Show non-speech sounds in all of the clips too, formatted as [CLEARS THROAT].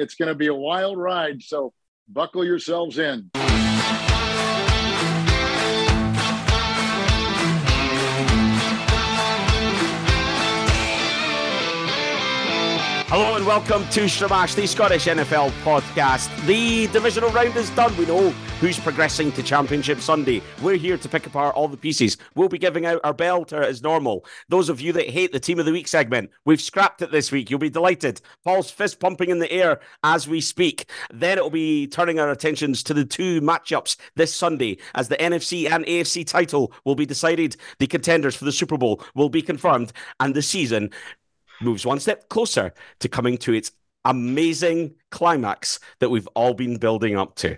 It's going to be a wild ride. So buckle yourselves in. Hello and welcome to Stramash, the Scottish NFL podcast. The divisional round is done. We know who's progressing to Championship Sunday. We're here to pick apart all the pieces. We'll be giving out our belter as normal. Those of you that hate the Team of the Week segment, we've scrapped it this week. You'll be delighted. Paul's fist pumping in the air as we speak. Then it'll be turning our attentions to the two matchups this Sunday as the NFC and AFC title will be decided. The contenders for the Super Bowl will be confirmed, and the season moves one step closer to coming to its amazing climax that we've all been building up to.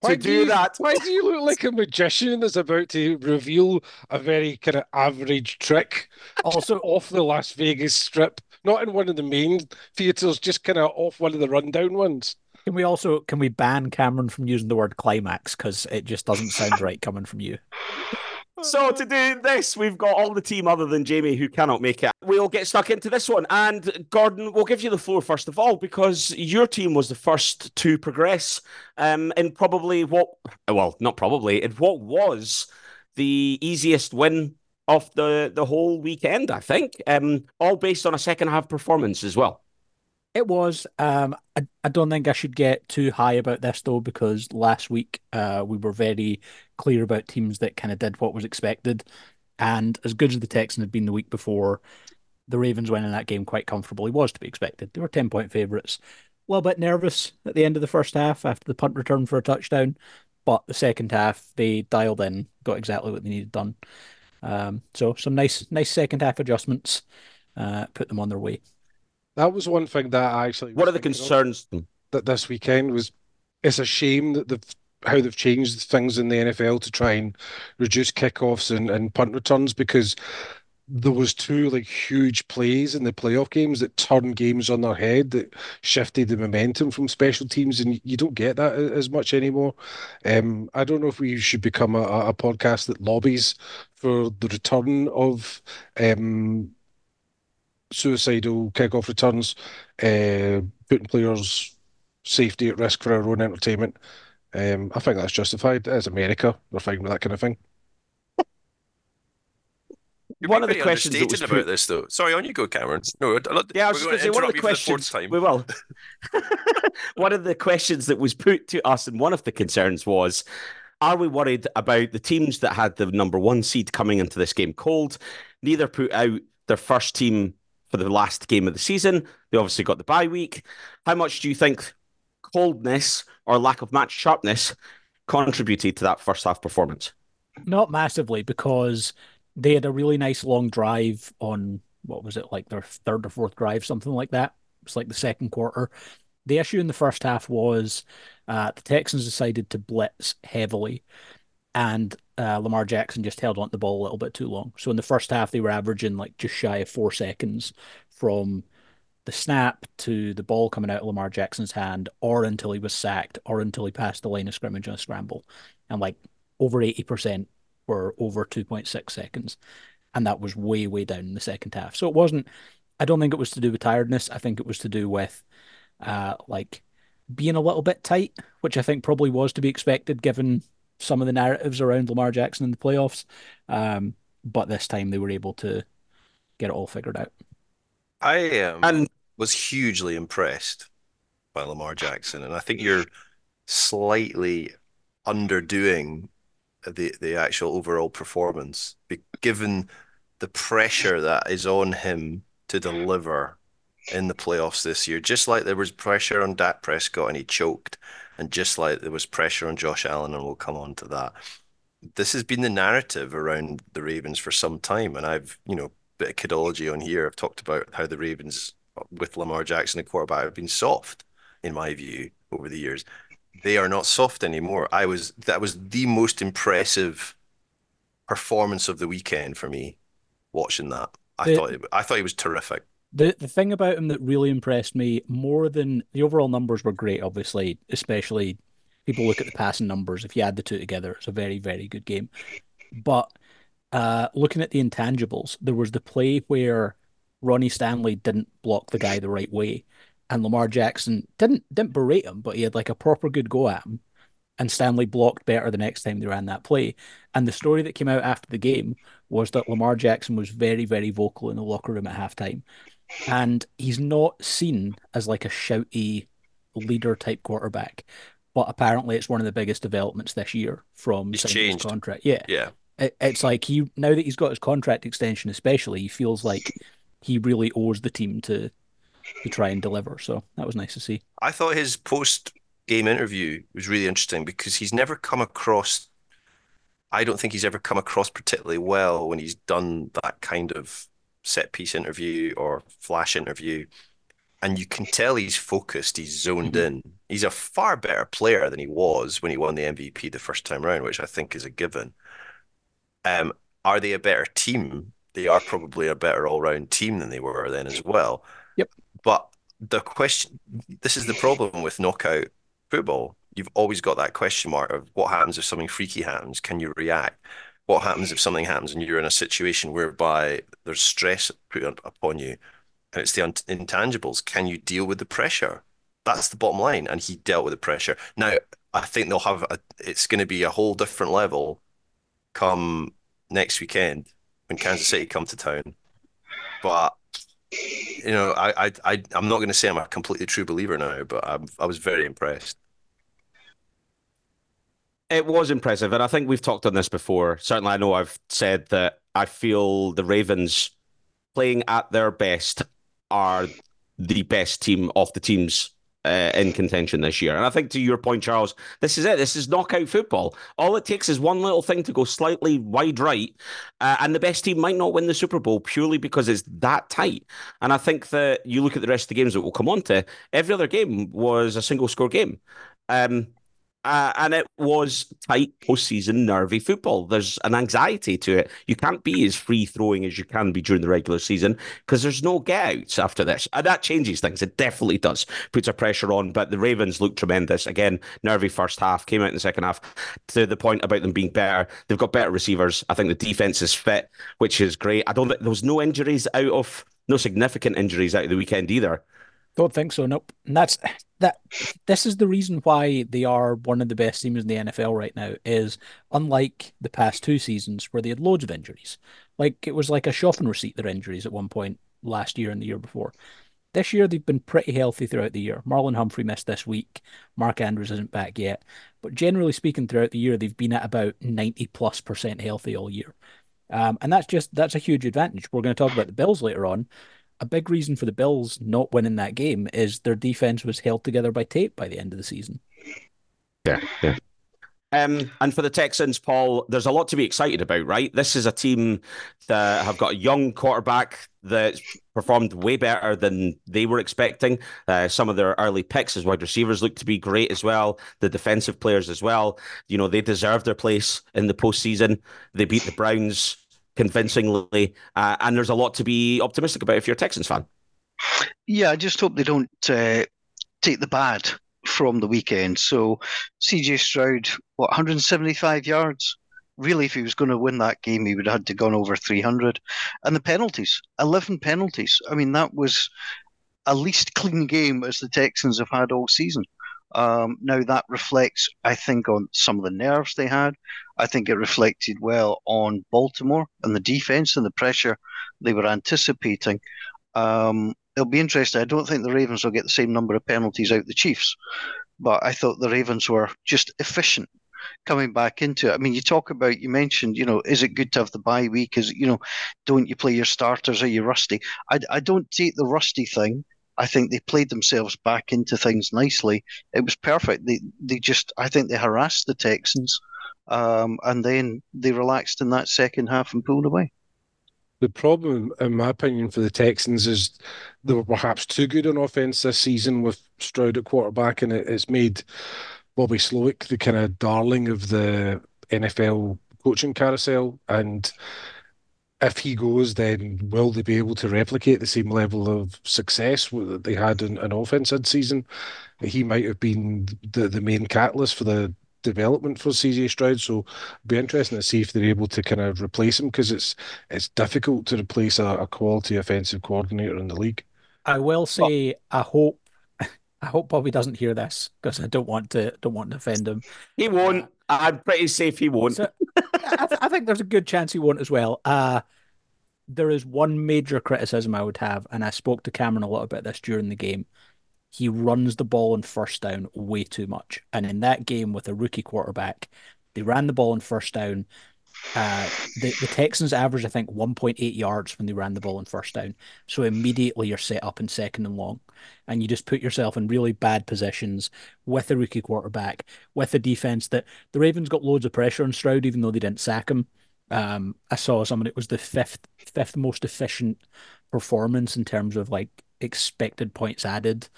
Why to do, you, that, why do you look like a magician that's about to reveal a very kind of average trick? Also [LAUGHS] off the Las Vegas strip, not in one of the main theaters, just kind of off one of the rundown ones. Can we also can we ban Cameron from using the word climax because it just doesn't sound right coming from you? [LAUGHS] So to do this, we've got all the team other than Jamie who cannot make it. We'll get stuck into this one. And Gordon, we'll give you the floor first of all, because your team was the first to progress um, in probably what well, not probably, in what was the easiest win of the, the whole weekend, I think. Um, all based on a second half performance as well. It was. Um, I, I don't think I should get too high about this though, because last week uh, we were very clear about teams that kind of did what was expected. And as good as the Texans had been the week before, the Ravens winning that game quite comfortably was to be expected. They were 10 point favourites. A little bit nervous at the end of the first half after the punt return for a touchdown. But the second half, they dialed in, got exactly what they needed done. Um, so some nice, nice second half adjustments, uh, put them on their way. That was one thing that I actually. What are the concerns? that this weekend was? It's a shame that they've how they've changed things in the NFL to try and reduce kickoffs and, and punt returns because there was two like huge plays in the playoff games that turned games on their head that shifted the momentum from special teams and you don't get that as much anymore. Um i don't know if we should become a, a podcast that lobbies for the return of um suicidal kickoff returns uh putting players safety at risk for our own entertainment um, I think that's justified. As America, they're fine with that kind of thing. You're One of the very questions that understated was about this, though. Sorry, on you go, Cameron. No, I'd- I'd- Yeah, I was just going going to to say one of the you for the questions. We will. [LAUGHS] one of the questions that was put to us, and one of the concerns was: Are we worried about the teams that had the number one seed coming into this game cold? Neither put out their first team for the last game of the season. They obviously got the bye week. How much do you think coldness or lack of match sharpness contributed to that first half performance? Not massively because they had a really nice long drive on what was it like their third or fourth drive, something like that. It's like the second quarter. The issue in the first half was uh, the Texans decided to blitz heavily, and uh, Lamar Jackson just held on to the ball a little bit too long. So in the first half, they were averaging like just shy of four seconds from the snap to the ball coming out of Lamar Jackson's hand, or until he was sacked, or until he passed the line of scrimmage on a scramble. And like over 80% were over 2.6 seconds. And that was way, way down in the second half. So it wasn't, I don't think it was to do with tiredness. I think it was to do with uh, like being a little bit tight, which I think probably was to be expected given some of the narratives around Lamar Jackson in the playoffs. Um, but this time they were able to get it all figured out. I um, And was hugely impressed by Lamar Jackson, and I think you're slightly underdoing the the actual overall performance, given the pressure that is on him to deliver in the playoffs this year. Just like there was pressure on Dak Prescott and he choked, and just like there was pressure on Josh Allen, and we'll come on to that. This has been the narrative around the Ravens for some time, and I've, you know, bit of kidology on here. I've talked about how the Ravens with Lamar Jackson, the quarterback, have been soft, in my view, over the years. They are not soft anymore. I was that was the most impressive performance of the weekend for me. Watching that, I The- thought it, I thought he was terrific. The the thing about him that really impressed me more than the overall numbers were great, obviously, especially people look at the passing numbers. If you add the two together, it's a very, very good game. But uh, looking at the intangibles, there was the play where Ronnie Stanley didn't block the guy the right way, and Lamar Jackson didn't didn't berate him, but he had like a proper good go at him. And Stanley blocked better the next time they ran that play. And the story that came out after the game was that Lamar Jackson was very, very vocal in the locker room at halftime. And he's not seen as like a shouty leader type quarterback. But apparently it's one of the biggest developments this year from He's signing his changed. contract. Yeah Yeah. it, it's like he now that he's got his contract extension, especially, he feels like he really owes the team to to try and deliver. So that was nice to see. I thought his post game interview was really interesting because he's never come across. I don't think he's ever come across particularly well when he's done that kind of set piece interview or flash interview. And you can tell he's focused, he's zoned in. He's a far better player than he was when he won the MVP the first time round, which I think is a given. Um, are they a better team? They are probably a better all round team than they were then as well. Yep. But the question this is the problem with knockout football. You've always got that question mark of what happens if something freaky happens? Can you react? What happens if something happens and you're in a situation whereby there's stress put upon you and it's the un- intangibles? Can you deal with the pressure? That's the bottom line. And he dealt with the pressure. Now, I think they'll have a, it's going to be a whole different level come next weekend when Kansas City come to town. But you know, I, I, I I'm not going to say I'm a completely true believer now, but I'm, I was very impressed. It was impressive, and I think we've talked on this before. Certainly, I know I've said that I feel the Ravens playing at their best are the best team of the teams uh, in contention this year. And I think to your point, Charles, this is it. This is knockout football. All it takes is one little thing to go slightly wide right, uh, and the best team might not win the Super Bowl purely because it's that tight. And I think that you look at the rest of the games that we'll come on to, every other game was a single score game. Um, uh, and it was tight postseason nervy football. There's an anxiety to it. You can't be as free throwing as you can be during the regular season because there's no get outs after this. And that changes things. It definitely does. Puts a pressure on. But the Ravens look tremendous. Again, nervy first half, came out in the second half to the point about them being better. They've got better receivers. I think the defense is fit, which is great. I don't think there was no injuries out of no significant injuries out of the weekend either. Don't think so. Nope. And that's that. This is the reason why they are one of the best teams in the NFL right now. Is unlike the past two seasons where they had loads of injuries. Like it was like a shopping receipt. Their injuries at one point last year and the year before. This year they've been pretty healthy throughout the year. Marlon Humphrey missed this week. Mark Andrews isn't back yet. But generally speaking, throughout the year they've been at about ninety plus percent healthy all year. Um, and that's just that's a huge advantage. We're going to talk about the Bills later on. A big reason for the Bills not winning that game is their defense was held together by tape by the end of the season. Yeah, yeah. Um, and for the Texans, Paul, there's a lot to be excited about, right? This is a team that have got a young quarterback that's performed way better than they were expecting. Uh, some of their early picks as wide receivers look to be great as well. The defensive players as well. You know, they deserve their place in the postseason. They beat the Browns convincingly, uh, and there's a lot to be optimistic about if you're a Texans fan. Yeah, I just hope they don't uh, take the bad from the weekend. So CJ Stroud, what, 175 yards? Really, if he was going to win that game, he would have had to gone over 300. And the penalties, 11 penalties. I mean, that was a least clean game as the Texans have had all season. Um, now that reflects, I think, on some of the nerves they had. I think it reflected well on Baltimore and the defense and the pressure they were anticipating. Um, it'll be interesting. I don't think the Ravens will get the same number of penalties out the Chiefs, but I thought the Ravens were just efficient coming back into it. I mean, you talk about, you mentioned, you know, is it good to have the bye week? Is you know, don't you play your starters? Are you rusty? I, I don't take the rusty thing. I think they played themselves back into things nicely. It was perfect. They they just, I think they harassed the Texans, um, and then they relaxed in that second half and pulled away. The problem, in my opinion, for the Texans is they were perhaps too good on offense this season with Stroud at quarterback, and it, it's made Bobby Slowik the kind of darling of the NFL coaching carousel. And if he goes, then will they be able to replicate the same level of success that they had in an offense this season? He might have been the, the main catalyst for the development for CJ Stroud. So it'd be interesting to see if they're able to kind of replace him because it's it's difficult to replace a, a quality offensive coordinator in the league. I will say, I hope I hope Bobby doesn't hear this because I don't want to don't want to offend him. He won't. I'm pretty safe he won't. So, I, th- I think there's a good chance he won't as well. Uh, there is one major criticism I would have, and I spoke to Cameron a lot about this during the game. He runs the ball on first down way too much. And in that game with a rookie quarterback, they ran the ball on first down. Uh, the, the Texans averaged, I think, 1.8 yards when they ran the ball on first down. So immediately you're set up in second and long. And you just put yourself in really bad positions with a rookie quarterback, with a defense that the Ravens got loads of pressure on Stroud, even though they didn't sack him. Um, I saw someone, it was the fifth fifth most efficient performance in terms of like expected points added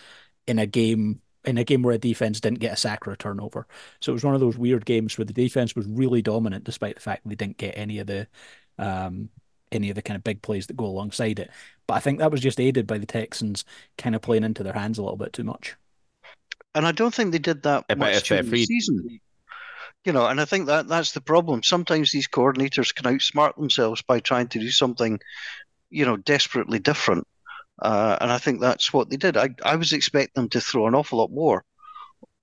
in a game in a game where a defense didn't get a sack or a turnover. So it was one of those weird games where the defense was really dominant despite the fact they didn't get any of the um, any of the kind of big plays that go alongside it. But I think that was just aided by the Texans kind of playing into their hands a little bit too much. And I don't think they did that Yeah, much if during the season. You know, and I think that that's the problem. Sometimes these coordinators can outsmart themselves by trying to do something, you know, desperately different. Uh, and I think that's what they did. I, I was expecting them to throw an awful lot more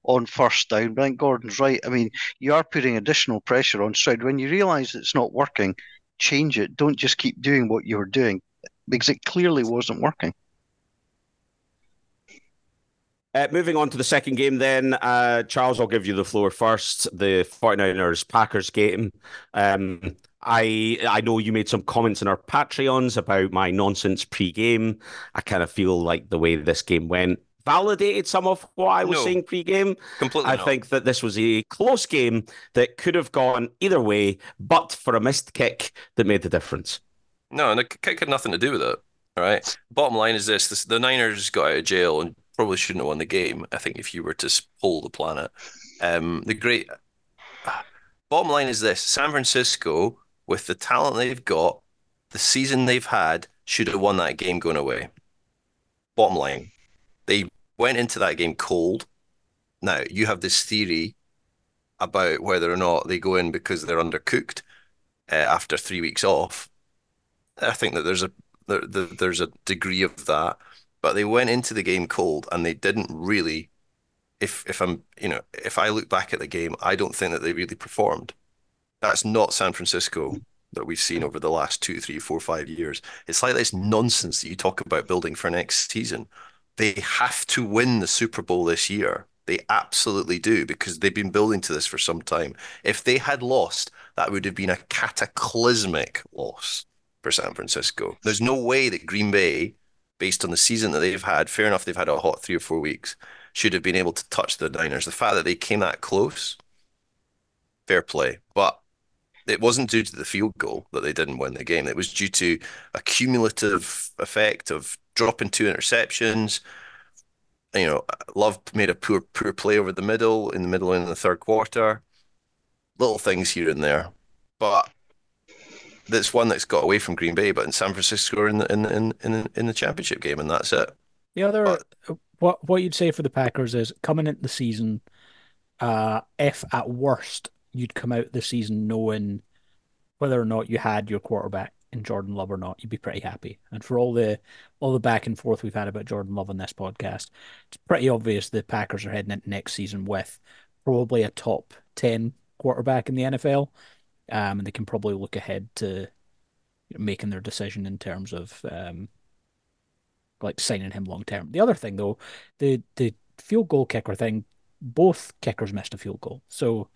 on first down. But Gordon's right. I mean, you are putting additional pressure on Stroud. When you realise it's not working, change it. Don't just keep doing what you were doing because it clearly wasn't working. Uh, moving on to the second game, then, uh, Charles, I'll give you the floor first. The 49ers Packers game. Um, I I know you made some comments in our Patreons about my nonsense pre-game. I kind of feel like the way this game went validated some of what I was No. saying pre-game. Completely I not. think that this was a close game that could have gone either way, but for a missed kick that made the difference. No, and the kick had nothing to do with it. All right. Bottom line is this: this the Niners got out of jail and probably shouldn't have won the game. I think if you were to pull the planet, um, the great [SIGHS] bottom line is this: San Francisco, with the talent they've got, the season they've had, should have won that game going away. Bottom line, they went into that game cold. Now you have this theory about whether or not they go in because they're undercooked uh, after three weeks off. I think that there's a there, there, there's a degree of that, but they went into the game cold and they didn't really. If if I'm you know if I look back at the game, I don't think that they really performed. That's not San Francisco that we've seen over the last two, three, four, five years. It's like this nonsense that you talk about building for next season. They have to win the Super Bowl this year. They absolutely do because they've been building to this for some time. If they had lost, that would have been a cataclysmic loss for San Francisco. There's no way that Green Bay, based on the season that they've had, fair enough, they've had a hot three or four weeks, should have been able to touch the Niners. The fact that they came that close, fair play. But it wasn't due to the field goal that they didn't win the game. It was due to a cumulative effect of dropping two interceptions. You know, Love made a poor poor play over the middle in the middle in the third quarter. Little things here and there, but that's one that's got away from Green Bay. But in San Francisco, in the in in in, in the championship game, and that's it. The other But- what what you'd say for the Packers is coming into the season, uh, if at worst you'd come out the season knowing whether or not you had your quarterback in Jordan Love or not, you'd be pretty happy. And for all the all the back and forth we've had about Jordan Love on this podcast, it's pretty obvious the Packers are heading into next season with probably a top ten quarterback in the NFL, um, and they can probably look ahead to making their decision in terms of um, like signing him long term. The other thing though, the the field goal kicker thing, both kickers missed a field goal, so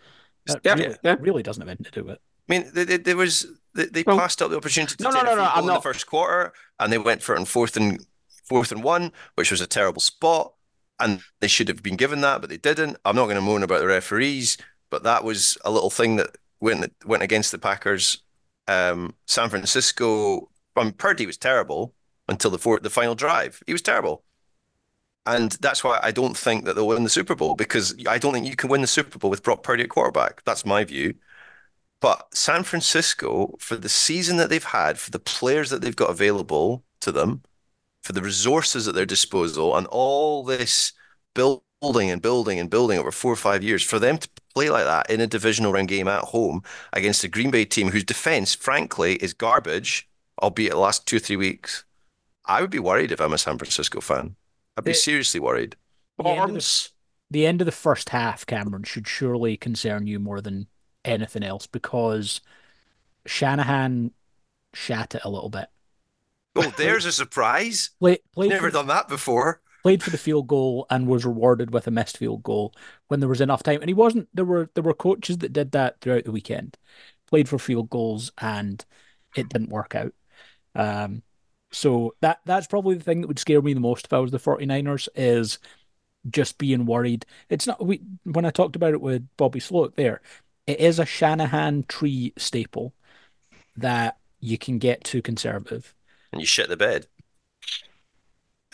Yeah, really, yeah. really doesn't have anything to do with it. I mean, they, they, there was they, they Well- passed up the opportunity to No, take no, no, field no, goal I'm in the first quarter, and they went for it in fourth and fourth and one, which was a terrible spot, and they should have been given that, but they didn't. I'm not going to moan about the referees, but that was a little thing that went went against the Packers. Um, San Francisco, I mean, Purdy was terrible until the fourth, the final drive. He was terrible. And that's why I don't think that they'll win the Super Bowl because I don't think you can win the Super Bowl with Brock Purdy at quarterback. That's my view. But San Francisco, for the season that they've had, for the players that they've got available to them, for the resources at their disposal, and all this building and building and building over four or five years, for them to play like that in a divisional round game at home against a Green Bay team whose defense, frankly, is garbage, albeit the last two or three weeks, I would be worried if I'm a San Francisco fan. I'd be It- seriously worried. the end, the, the end of the first half, Cameron, should surely concern you more than anything else because Shanahan shat it a little bit. Oh, there's a surprise. Play, played, Never for, done that before. played for the field goal and was rewarded with a missed field goal when there was enough time. And he wasn't. There were there were coaches that did that throughout the weekend. Played for field goals and it didn't work out. Um, so that that's probably the thing that would scare me the most if I was the 49ers is just being worried. It's not we when I talked about it with Bobby Slowik there, it is a Shanahan tree staple that you can get too conservative. And you shit the bed.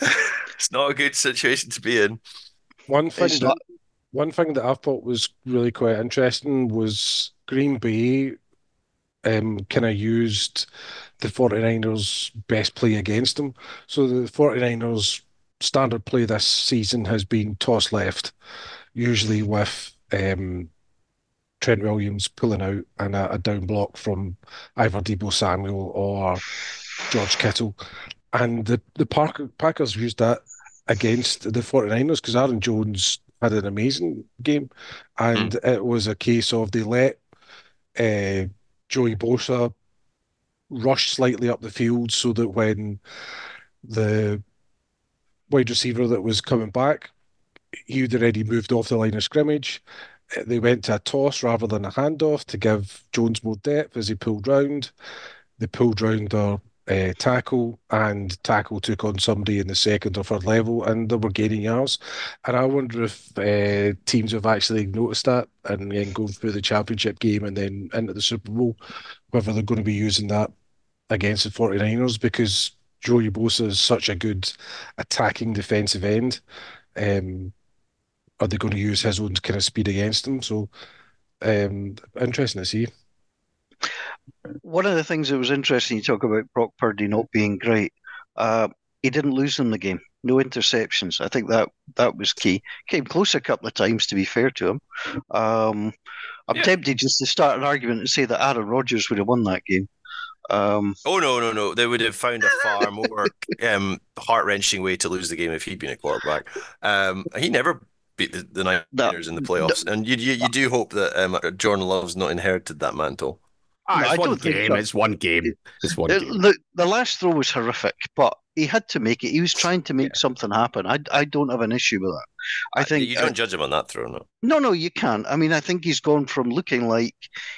[LAUGHS] it's not a good situation to be in. One thing It's that, one thing that I thought was really quite interesting was Green Bay um, kind of used the 49ers best play against them. So the 49ers standard play this season has been toss left, usually with um, Trent Williams pulling out and a, a down block from either Deebo Samuel or George Kittle. And the, the Parker, Packers used that against the 49ers because Aaron Jones had an amazing game. And it was a case of they let uh, Joey Bosa rush slightly up the field so that when the wide receiver that was coming back, he'd already moved off the line of scrimmage. Uh, They went to a toss rather than a handoff to give Jones more depth as he pulled round. They pulled round their uh, tackle, and tackle took on somebody in the second or third level, and they were gaining yards. And I wonder if uh, teams have actually noticed that and then going through the championship game and then into the Super Bowl, whether they're going to be using that against the 49ers because Joey Bosa is such a good attacking defensive end. Um, are they going to use his own kind of speed against him? So, um, interesting to see. One of the things that was interesting, you talk about Brock Purdy not being great. Uh, he didn't lose them the game. No interceptions. I think that that was key. Came close a couple of times, to be fair to him. Um, I'm Yeah. tempted just to start an argument and say that Aaron Rodgers would have won that game. Um, Oh no, no, no! They would have found a far [LAUGHS] more um, heart-wrenching way to lose the game if he'd been a quarterback. Um, he never beat the, the Niners in the playoffs, and you, you you do hope that um, Jordan Love's not inherited that mantle. Ah, No, it's I one don't think game. so. It's one game. It's one Uh, game. Look, the last throw was horrific, but he had to make it. He was trying to make something happen. I, I don't have an issue with that. I think you don't judge him on that throw, no. no, no, you can't. I mean, I think he's gone from looking like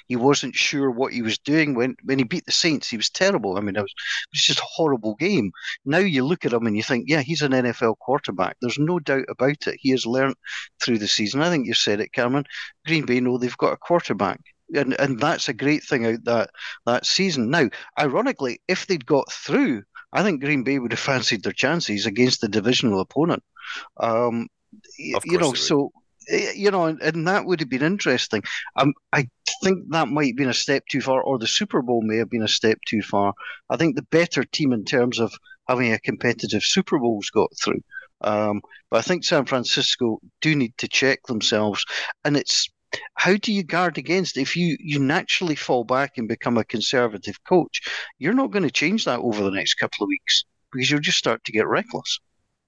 he wasn't sure what he was doing when when he beat the Saints. He was terrible. I mean, it was, it was just a horrible game. Now you look at him and you think, yeah, he's an NFL quarterback. There's no doubt about it. He has learned through the season. I think you said it, Cameron. Green Bay know they've got a quarterback. And and that's a great thing out that that season. Now, ironically, if they'd got through, I think Green Bay would have fancied their chances against the divisional opponent. Um, you know, course they would. so you know, and, and that would have been interesting. Um, I think that might have been a step too far, or the Super Bowl may have been a step too far. I think the better team in terms of having a competitive Super Bowl's got through. Um, but I think San Francisco do need to check themselves, and it's how do you guard against if you you naturally fall back and become a conservative coach? You're not going to change that over the next couple of weeks because you'll just start to get reckless,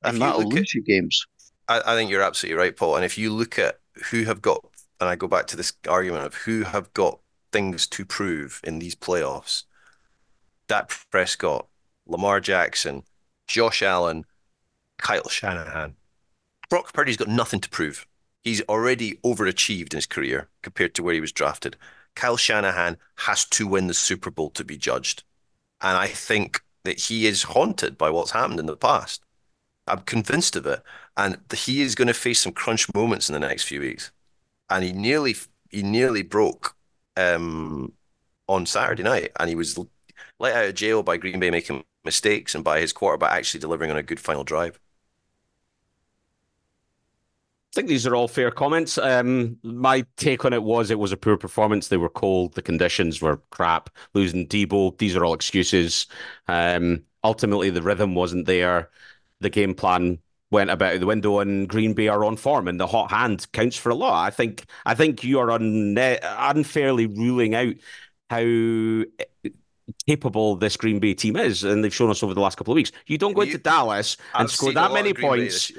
and that'll look at- lose you games. I, I think you're absolutely right, Paul. And if you look at who have got, and I go back to this argument of who have got things to prove in these playoffs, Dak Prescott, Lamar Jackson, Josh Allen, Kyle Shanahan. Brock Purdy's got nothing to prove. He's already overachieved in his career compared to where he was drafted. Kyle Shanahan has to win the Super Bowl to be judged. And I think that he is haunted by what's happened in the past. I'm convinced of it. And he is going to face some crunch moments in the next few weeks. And he nearly he nearly broke um, on Saturday night, and he was let out of jail by Green Bay making mistakes and by his quarterback actually delivering on a good final drive. I think these are all fair comments. Um, my take on it was it was a poor performance. They were cold. The conditions were crap. Losing Deebo, these are all excuses. Um, ultimately, the rhythm wasn't there. The game plan went about the window, and Green Bay are on form, and the hot hand counts for a lot. I think. I think you are un- unfairly ruling out how capable this Green Bay team is, and they've shown us over the last couple of weeks. You don't go You- into Dallas and I've score that many of Green Bay points.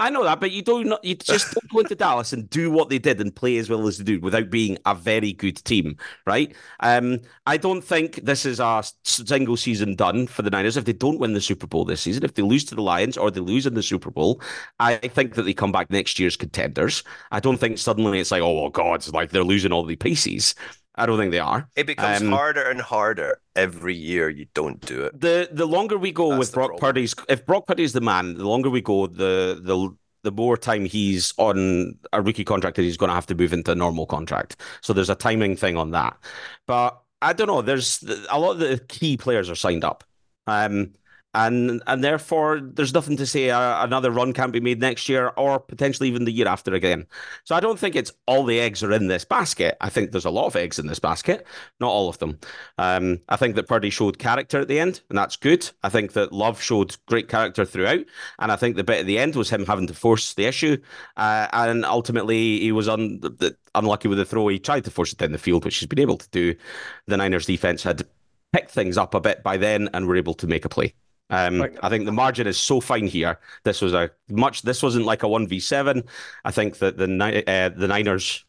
I know that, but you don't. You just don't go into Dallas and do what they did and play as well as they do without being a very good team, right? Um, I don't think this is a single season done for the Niners. If they don't win the Super Bowl this season, if they lose to the Lions or they lose in the Super Bowl, I think that they come back next year's contenders. I don't think suddenly it's like, oh, well, God, like they're losing all the pieces. I don't think they are. It becomes Um, harder and harder every year you don't do it. the the longer we go That's with Brock problem. Purdy's, if Brock Purdy's the man, the longer we go, the the the more time he's on a rookie contract that he's going to have to move into a normal contract. So there's a timing thing on that. But I don't know. There's a lot of the key players are signed up. Um, and and therefore there's nothing to say uh, another run can't be made next year or potentially even the year after again. So I don't think it's all the eggs are in this basket. I think there's a lot of eggs in this basket, not all of them. Um, I think that Purdy showed character at the end, and that's good. I think that Love showed great character throughout, and I think the bit at the end was him having to force the issue, uh, and ultimately he was unlucky with the throw. He tried to force it down the field, which he's been able to do. The Niners defense had picked things up a bit by then and were able to make a play. Um, Right. I think the margin is so fine here. This was a much. This wasn't like a one v seven. I think that the uh, the Niners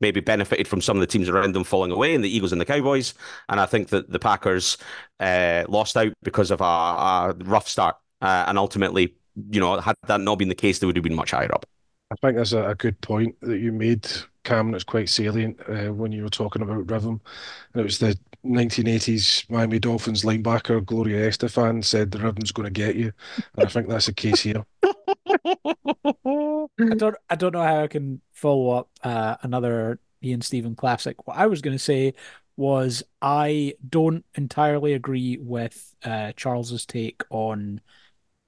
maybe benefited from some of the teams around them falling away, and the Eagles and the Cowboys. And I think that the Packers uh, lost out because of a, a rough start, uh, and ultimately, you know, had that not been the case, they would have been much higher up. I think that's a, a good point that you made, Cam. That's quite salient uh, when you were talking about rhythm. And it was the 1980s Miami Dolphins linebacker Gloria Estefan said the rhythm's going to get you, and I think that's the case here. [LAUGHS] I don't I don't know how I can follow up uh, another Ian Stephen classic. What I was going to say was I don't entirely agree with uh, Charles's take on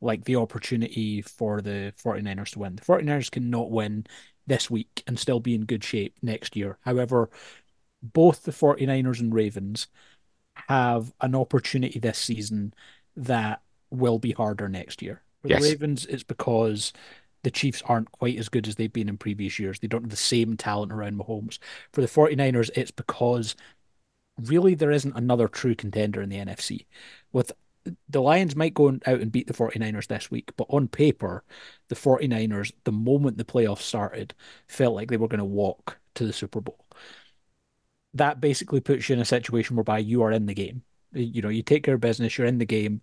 like the opportunity for the 49ers to win. The 49ers cannot win this week and still be in good shape next year. However, both the 49ers and Ravens have an opportunity this season that will be harder next year. For Yes. the Ravens, it's because the Chiefs aren't quite as good as they've been in previous years. They don't have the same talent around Mahomes. For the 49ers, it's because really there isn't another true contender in the NFC. With the Lions might go out and beat the 49ers this week, but on paper, the 49ers, the moment the playoffs started, felt like they were going to walk to the Super Bowl. That basically puts you in a situation whereby you are in the game. You know, you take care of business, you're in the game,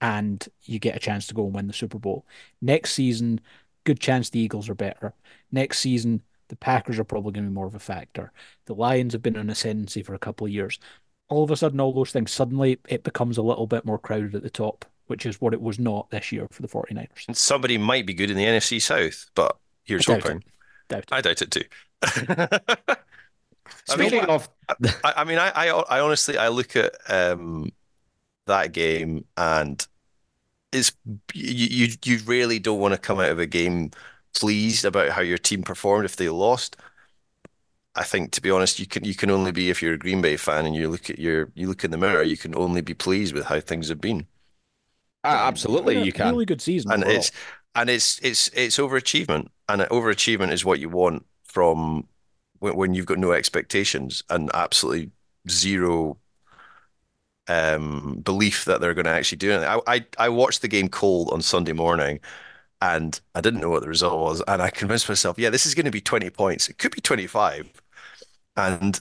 and you get a chance to go and win the Super Bowl. Next season, good chance the Eagles are better. Next season, the Packers are probably going to be more of a factor. The Lions have been on ascendancy for a couple of years. All of a sudden, all those things, suddenly it becomes a little bit more crowded at the top, which is what it was not this year for the 49ers. And somebody might be good in the NFC South, but here's I doubt hoping. it. Doubt it. I doubt it too. [LAUGHS] I mean, Speaking of, I, I mean, I, I, I honestly, I look at um, that game and it's you, you, you really don't want to come out of a game pleased about how your team performed if they lost. I think, to be honest, you can you can only be if you're a Green Bay fan and you look at your you look in the mirror, you can only be pleased with how things have been. uh, absolutely, you can. Really good season. and overall. it's and it's it's it's overachievement, and overachievement is what you want from when, when you've got no expectations and absolutely zero um, belief that they're going to actually do anything. I, I I watched the game cold on Sunday morning, and I didn't know what the result was, and I convinced myself, yeah, this is going to be twenty points. It could be twenty five, and.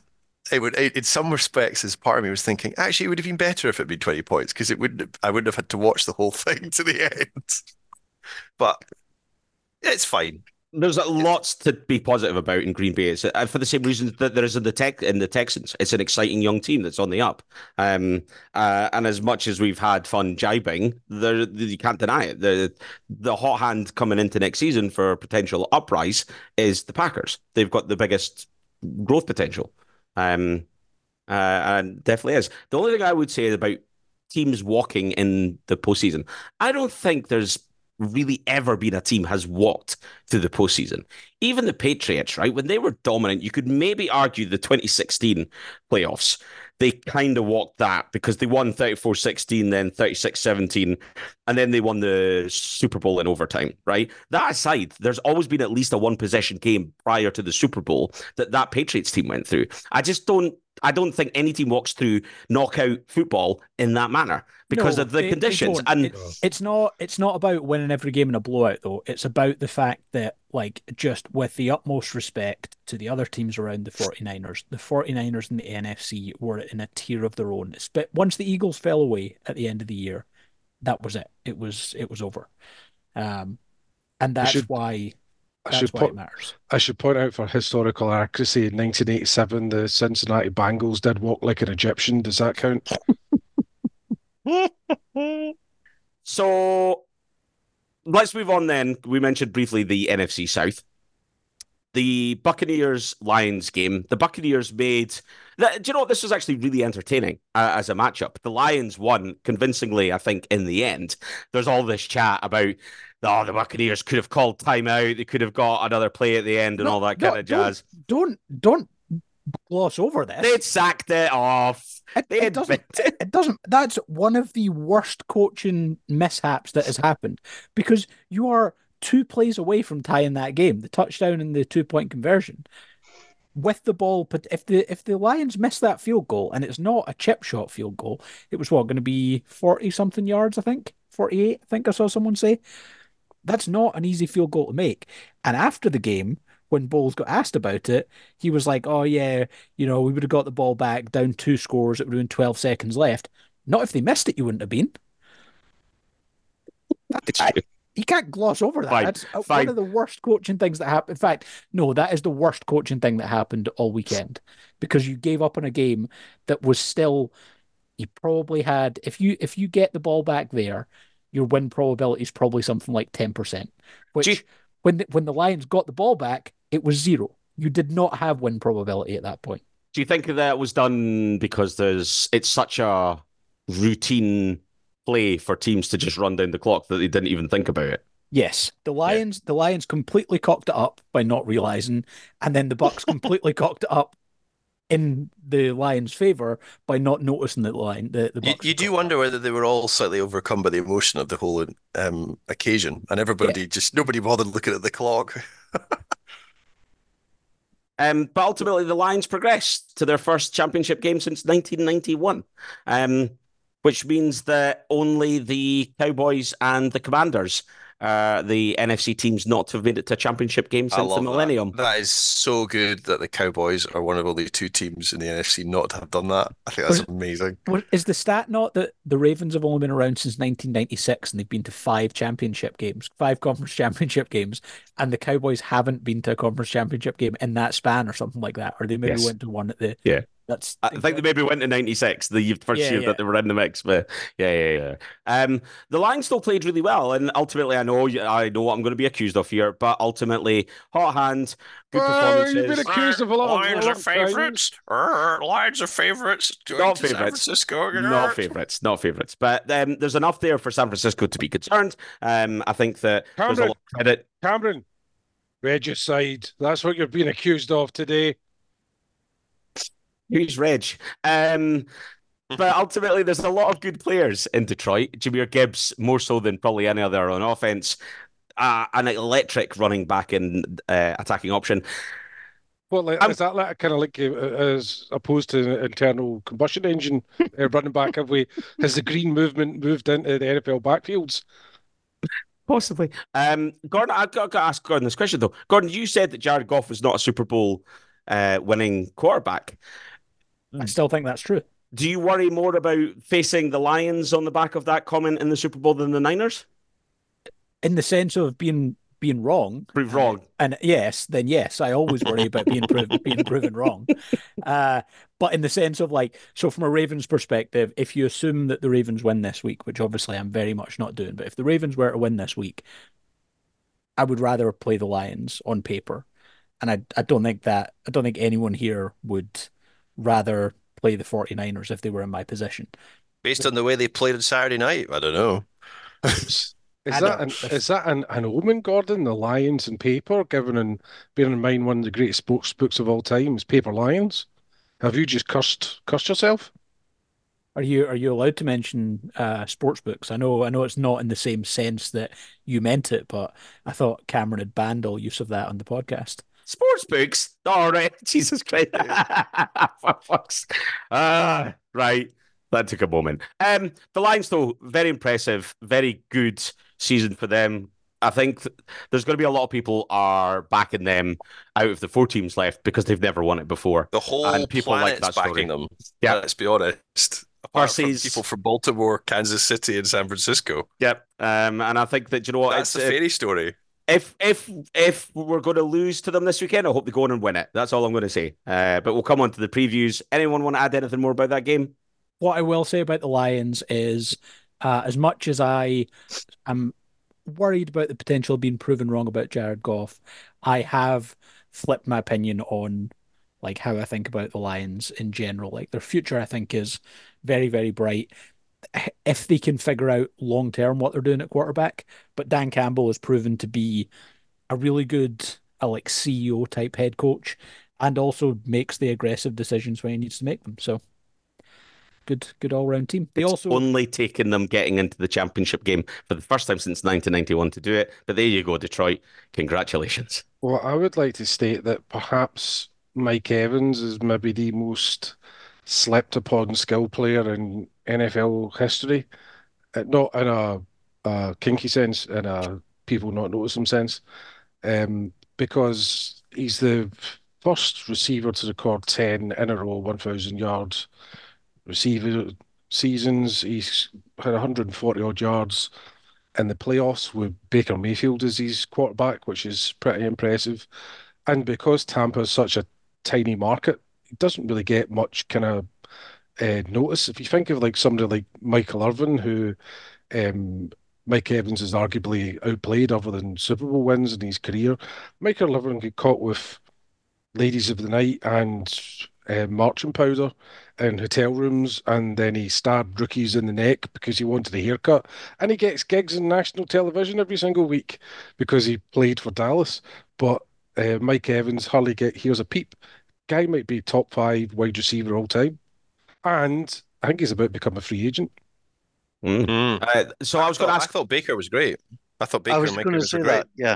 It would, it, in some respects, as part of me was thinking, actually, it would have been better if it'd been 20 points because it wouldn't, I wouldn't have had to watch the whole [LAUGHS] thing to the end but it's fine. There's a lots to be positive about in Green Bay. It's uh, for the same reasons that there is in the tech in the Texans. It's an exciting young team that's on the up. Um, uh, and as much as we've had fun jibing, there you can't deny it. The the hot hand coming into next season for potential uprise is the Packers. They've got the biggest growth potential. Um, uh, and definitely is. The only thing I would say about teams walking in the postseason, I don't think there's really ever been a team has walked through the postseason. Even the Patriots, right? When they were dominant, you could maybe argue the 2016 playoffs. They kind of walked that because they won 34 16, then 36 17, and then they won the Super Bowl in overtime, right? That aside, there's always been at least a one possession game prior to the Super Bowl that that Patriots team went through. I just don't. I don't think any team walks through knockout football in that manner because No, of the they- they conditions. don't. and it's not it's not about winning every game in a blowout though. It's about the fact that like just with the utmost respect to the other teams around the 49ers, the 49ers in the NFC were in a tier of their own. But once the Eagles fell away at the end of the year, that was it. It was it was over. Um and that's should- why I that's should why put it matters. I should point out for historical accuracy, in 1987, the Cincinnati Bengals did walk like an Egyptian. Does that count? [LAUGHS] So let's move on then. We mentioned briefly the NFC South. The Buccaneers Lions game. The Buccaneers made. Do you know what? This was actually really entertaining uh, as a matchup. The Lions won convincingly, I think, in the end. There's all this chat about, oh, the Buccaneers could have called timeout. They could have got another play at the end and No, all that no, kind of jazz. Don't don't gloss over this. They'd sacked it off. It, it doesn't. admit It doesn't. That's one of the worst coaching mishaps that has happened because you are two plays away from tying that game, the touchdown and the two point conversion. With the ball, but if the if the Lions miss that field goal and it's not a chip shot field goal, it was what going to be forty something yards, I think, forty eight. I think I saw someone say. That's not an easy field goal to make. And after the game, when Bowles got asked about it, he was like, "Oh yeah, you know, we would have got the ball back down two scores. It would have been 12 seconds left. Not if they missed it, you wouldn't have been. I- true. You can't gloss over that. Fine, That's uh, fine. one of the worst coaching things that happened. In fact, no, that is the worst coaching thing that happened all weekend because you gave up on a game that was still. You probably had if you if you get the ball back there, your win probability is probably something like 10%. Which Gee. when the, when the Lions got the ball back, it was zero. You did not have win probability at that point. Do you think that was done because there's it's such a routine play for teams to just run down the clock that they didn't even think about it? Yes, the Lions the Lions completely cocked it up by not realizing, and then the Bucks [LAUGHS] completely cocked it up in the Lions' favor by not noticing that the line the, the You, Bucks. you had do cocked wonder whether they were all slightly overcome by the emotion of the whole um, occasion, and everybody just nobody bothered looking at the clock. [LAUGHS] Um, but ultimately, the Lions progressed to their first championship game since 1991, um, which means that only the Cowboys and the Commanders, uh, the NFC teams, not to have made it to a championship game I since the millennium. that. That is so good that the Cowboys are one of only two teams in the NFC not to have done that. I think that's Was- amazing. Well, Is the stat not that the Ravens have only been around since 1996 and they've been to five championship games, five conference [LAUGHS] championship games, and the Cowboys haven't been to a conference championship game in that span or something like that? Or they maybe Yes. went to one at the. Yeah. That's. I think they maybe went to 96, the first Yeah, year yeah. that they were in the mix. But yeah, yeah, yeah. Um, the Lions still played really well. And ultimately, I know I know what I'm going to be accused of here, but ultimately, hot hand, good performances. you've been accused of a lot of Lions a are of favorites. Lions are favorites. Going Not favourites. Francisco. Not favourites, not favourites. But um, there's enough there for San Francisco to be concerned. Um, I think that there's a lot of credit. Cameron, regicide. That's what you're being accused of today. Who's Reg? Um, but [LAUGHS] ultimately, there's a lot of good players in Detroit. Jahmyr Gibbs, more so than probably any other on offense. Uh, an electric running back and uh, attacking option. What like, I'm- is that like, kind of like uh, as opposed to an internal combustion engine [LAUGHS] uh, running back? Have we has the green movement moved into the NFL backfields? Possibly. Um, Gordon, I've got to ask Gordon this question though. Gordon, you said that Jared Goff was not a Super Bowl uh, winning quarterback. I still think that's true. Do you worry more about facing the Lions on the back of that comment in the Super Bowl than the Niners? In the sense of being being wrong, Prove wrong. And yes, then yes, I always worry about being proven [LAUGHS] being proven wrong. Uh, but in the sense of like, so from a Ravens perspective, if you assume that the Ravens win this week, which obviously I'm very much not doing, but if the Ravens were to win this week, I would rather play the Lions on paper, and I I don't think that I don't think anyone here would rather play the 49ers if they were in my position. Based on the way they played on Saturday night, I don't know. [LAUGHS] Is I that don't- an, is that an, an omen, Gordon? The Lions in paper, given and bearing in mind one of the greatest sports books of all time is Paper Lions. Have you just cursed cursed yourself? Are you are you allowed to mention uh, sports books? I know I know it's not in the same sense that you meant it, but I thought Cameron had banned all use of that on the podcast. Sports books. All right. [LAUGHS] Jesus Christ. [LAUGHS] For fuck's Ah, right. That took a moment. Um, the Lions, though, very impressive, very good season for them. I think th- there's going to be a lot of people are backing them out of the four teams left because they've never won it before. The whole And people like planet's that story. backing them. Yeah. Let's be honest. Apart from people from Baltimore, Kansas City, and San Francisco. Yep. Um, and I think that you know what, That's it's, the uh, fairy story. If if if we're going to lose to them this weekend, I hope they go on and win it. That's all I'm going to say. Uh, but we'll come on to the previews. Anyone want to add anything more about that game? What I will say about the Lions is, uh, as much as I am worried about the potential being proven wrong about Jared Goff, I have flipped my opinion on like how I think about the Lions in general. Like their future, I think is very very bright if they can figure out long term what they're doing at quarterback. But Dan Campbell has proven to be a really good, a like CEO type head coach, and also makes the aggressive decisions when he needs to make them. So good, good all round team. They It's also only taken them getting into the championship game for the first time since 1991 to do it. But there you go, Detroit. Congratulations. Well, I would like to state that perhaps Mike Evans is maybe the most slept upon skill player in NFL history. Uh, Not in a, a kinky sense, in a people not notice him sense, um, because he's the first receiver to record 10 in a row, 1,000 yards receiver seasons. He's had 140 odd yards in the playoffs with Baker Mayfield as his quarterback, which is pretty impressive. And because Tampa is such a tiny market, it doesn't really get much kind of uh, notice. If you think of like somebody like Michael Irvin, who um, Mike Evans has arguably outplayed other than Super Bowl wins in his career, Michael Irvin got caught with ladies of the night and uh, marching powder in hotel rooms, and then he stabbed rookies in the neck because he wanted a haircut. And he gets gigs in national television every single week because he played for Dallas. But uh, Mike Evans hardly get here's a peep. Guy might be top five wide receiver all time, and I think he's about to become a free agent. Mm. Mm. Uh, so I was going to thought, I thought Baker was great. I thought Baker I was going to say great. that. Yeah,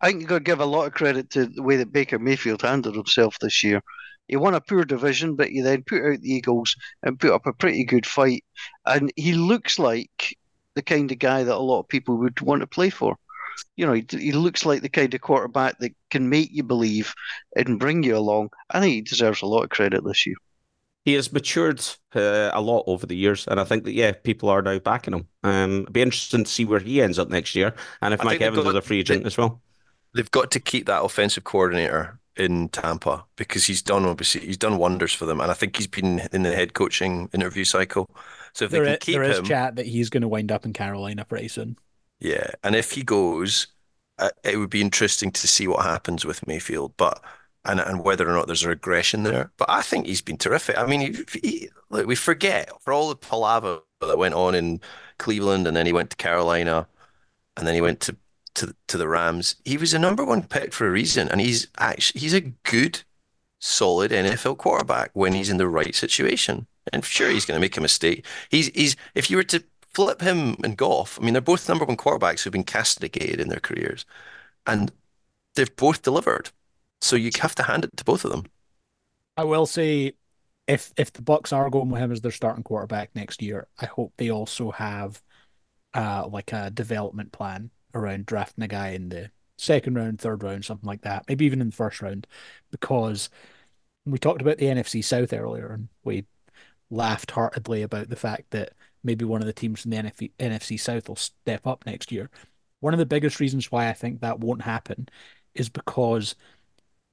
I think you got to give a lot of credit to the way that Baker Mayfield handled himself this year. He won a poor division, but he then put out the Eagles and put up a pretty good fight. And he looks like the kind of guy that a lot of people would want to play for. You know, he, he looks like the kind of quarterback that can make you believe and bring you along. I think he deserves a lot of credit this year. He has matured uh, a lot over the years, and I think that yeah, people are now backing him. Um, it'd be interesting to see where he ends up next year, and if I Mike Evans got- is a free agent as well. They've got to keep that offensive coordinator in Tampa because he's done obviously he's done wonders for them, and I think he's been in the head coaching interview cycle. So if they there can is, keep there is him, chat that he's going to wind up in Carolina pretty soon. yeah, and if he goes, uh, it would be interesting to see what happens with Mayfield, but and and whether or not there's a regression there. But I think he's been terrific. I mean, he, he, we forget for all the palaver that went on in Cleveland, and then he went to Carolina, and then he went to to to the Rams. He was a number one pick for a reason, and he's actually he's a good, solid NFL quarterback when he's in the right situation. And sure, he's going to make a mistake. He's he's if you were to flip him and Goff, I mean, they're both number one quarterbacks who've been castigated in their careers, and they've both delivered. So you have to hand it to both of them. I will say, if if the Bucks are going with him as their starting quarterback next year, I hope they also have uh like a development plan around drafting a guy in the second round, third round, something like that, maybe even in the first round, because we talked about the NFC South earlier, and we laughed heartedly about the fact that maybe one of the teams in the NFC, NFC South will step up next year. One of the biggest reasons why I think that won't happen is because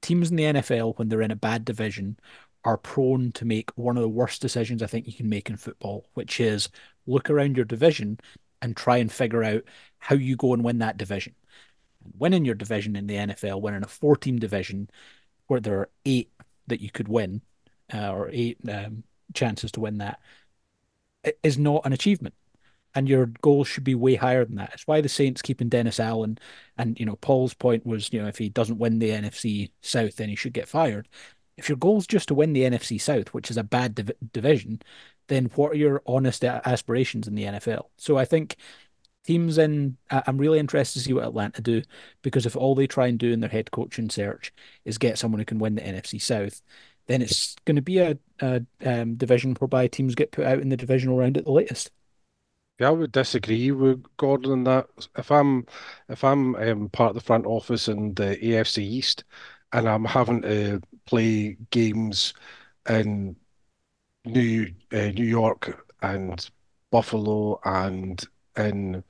teams in the NFL, when they're in a bad division, are prone to make one of the worst decisions I think you can make in football, which is look around your division and try and figure out how you go and win that division. And winning your division in the NFL, winning a four team division where there are eight that you could win, uh, or eight um, chances to win that is not an achievement. And your goals should be way higher than that. It's why the Saints keeping Dennis Allen. And, you know, Paul's point was, you know, if he doesn't win the NFC South, then he should get fired. If your goal's just to win the NFC South, which is a bad div- division, then what are your honest aspirations in the NFL? So I think teams in. I'm really interested to see what Atlanta do because if all they try and do in their head coaching search is get someone who can win the NFC South, then it's going to be a, a um, division whereby teams get put out in the divisional round at the latest. Yeah, I would disagree with Gordon on that. If I'm if I'm um, part of the front office in the AFC East and I'm having to play games in New uh, New York and Buffalo and in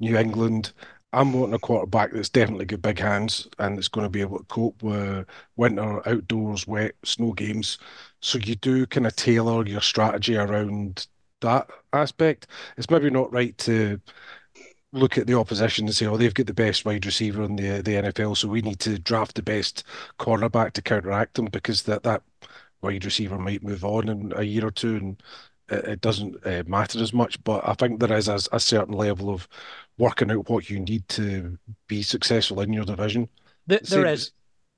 New England, I'm wanting a quarterback that's definitely got big hands and that's going to be able to cope with winter, outdoors, wet, snow games. So you do kind of tailor your strategy around that aspect. It's maybe not right to look at the opposition and say, "Oh, they've got the best wide receiver in the the NFL, so we need to draft the best cornerback to counteract them," because that that wide receiver might move on in a year or two, and it, it doesn't uh, matter as much. But I think there is a, a, certain level of working out what you need to be successful in your division. there, there is.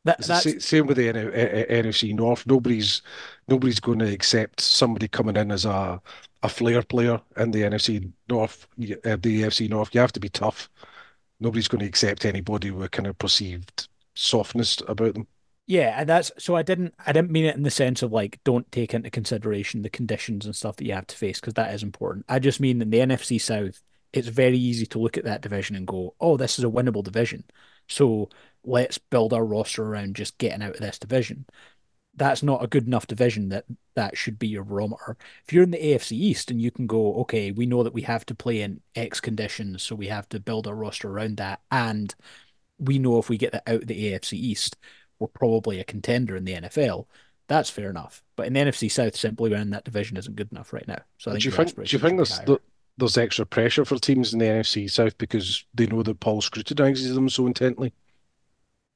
That, that's... Same with the NFC North. Nobody's nobody's going to accept somebody coming in as a a flair player in the NFC North, uh, the AFC North. You have to be tough. Nobody's going to accept anybody with kind of perceived softness about them. Yeah, and that's so I didn't I didn't mean it in the sense of like don't take into consideration the conditions and stuff that you have to face because that is important. I just mean in the NFC South, it's very easy to look at that division and go, "Oh, this is a winnable division." So let's build our roster around just getting out of this division. That's not a good enough division that that should be your barometer. If you're in the AFC East and you can go, okay, we know that we have to play in X conditions, so we have to build our roster around that, and we know if we get that out of the AFC East, we're probably a contender in the NFL. That's fair enough. But in the NFC South, simply running that division isn't good enough right now. So I think do you think, do you think there's, there's extra pressure for teams in the NFC South because they know that Paul scrutinizes them so intently?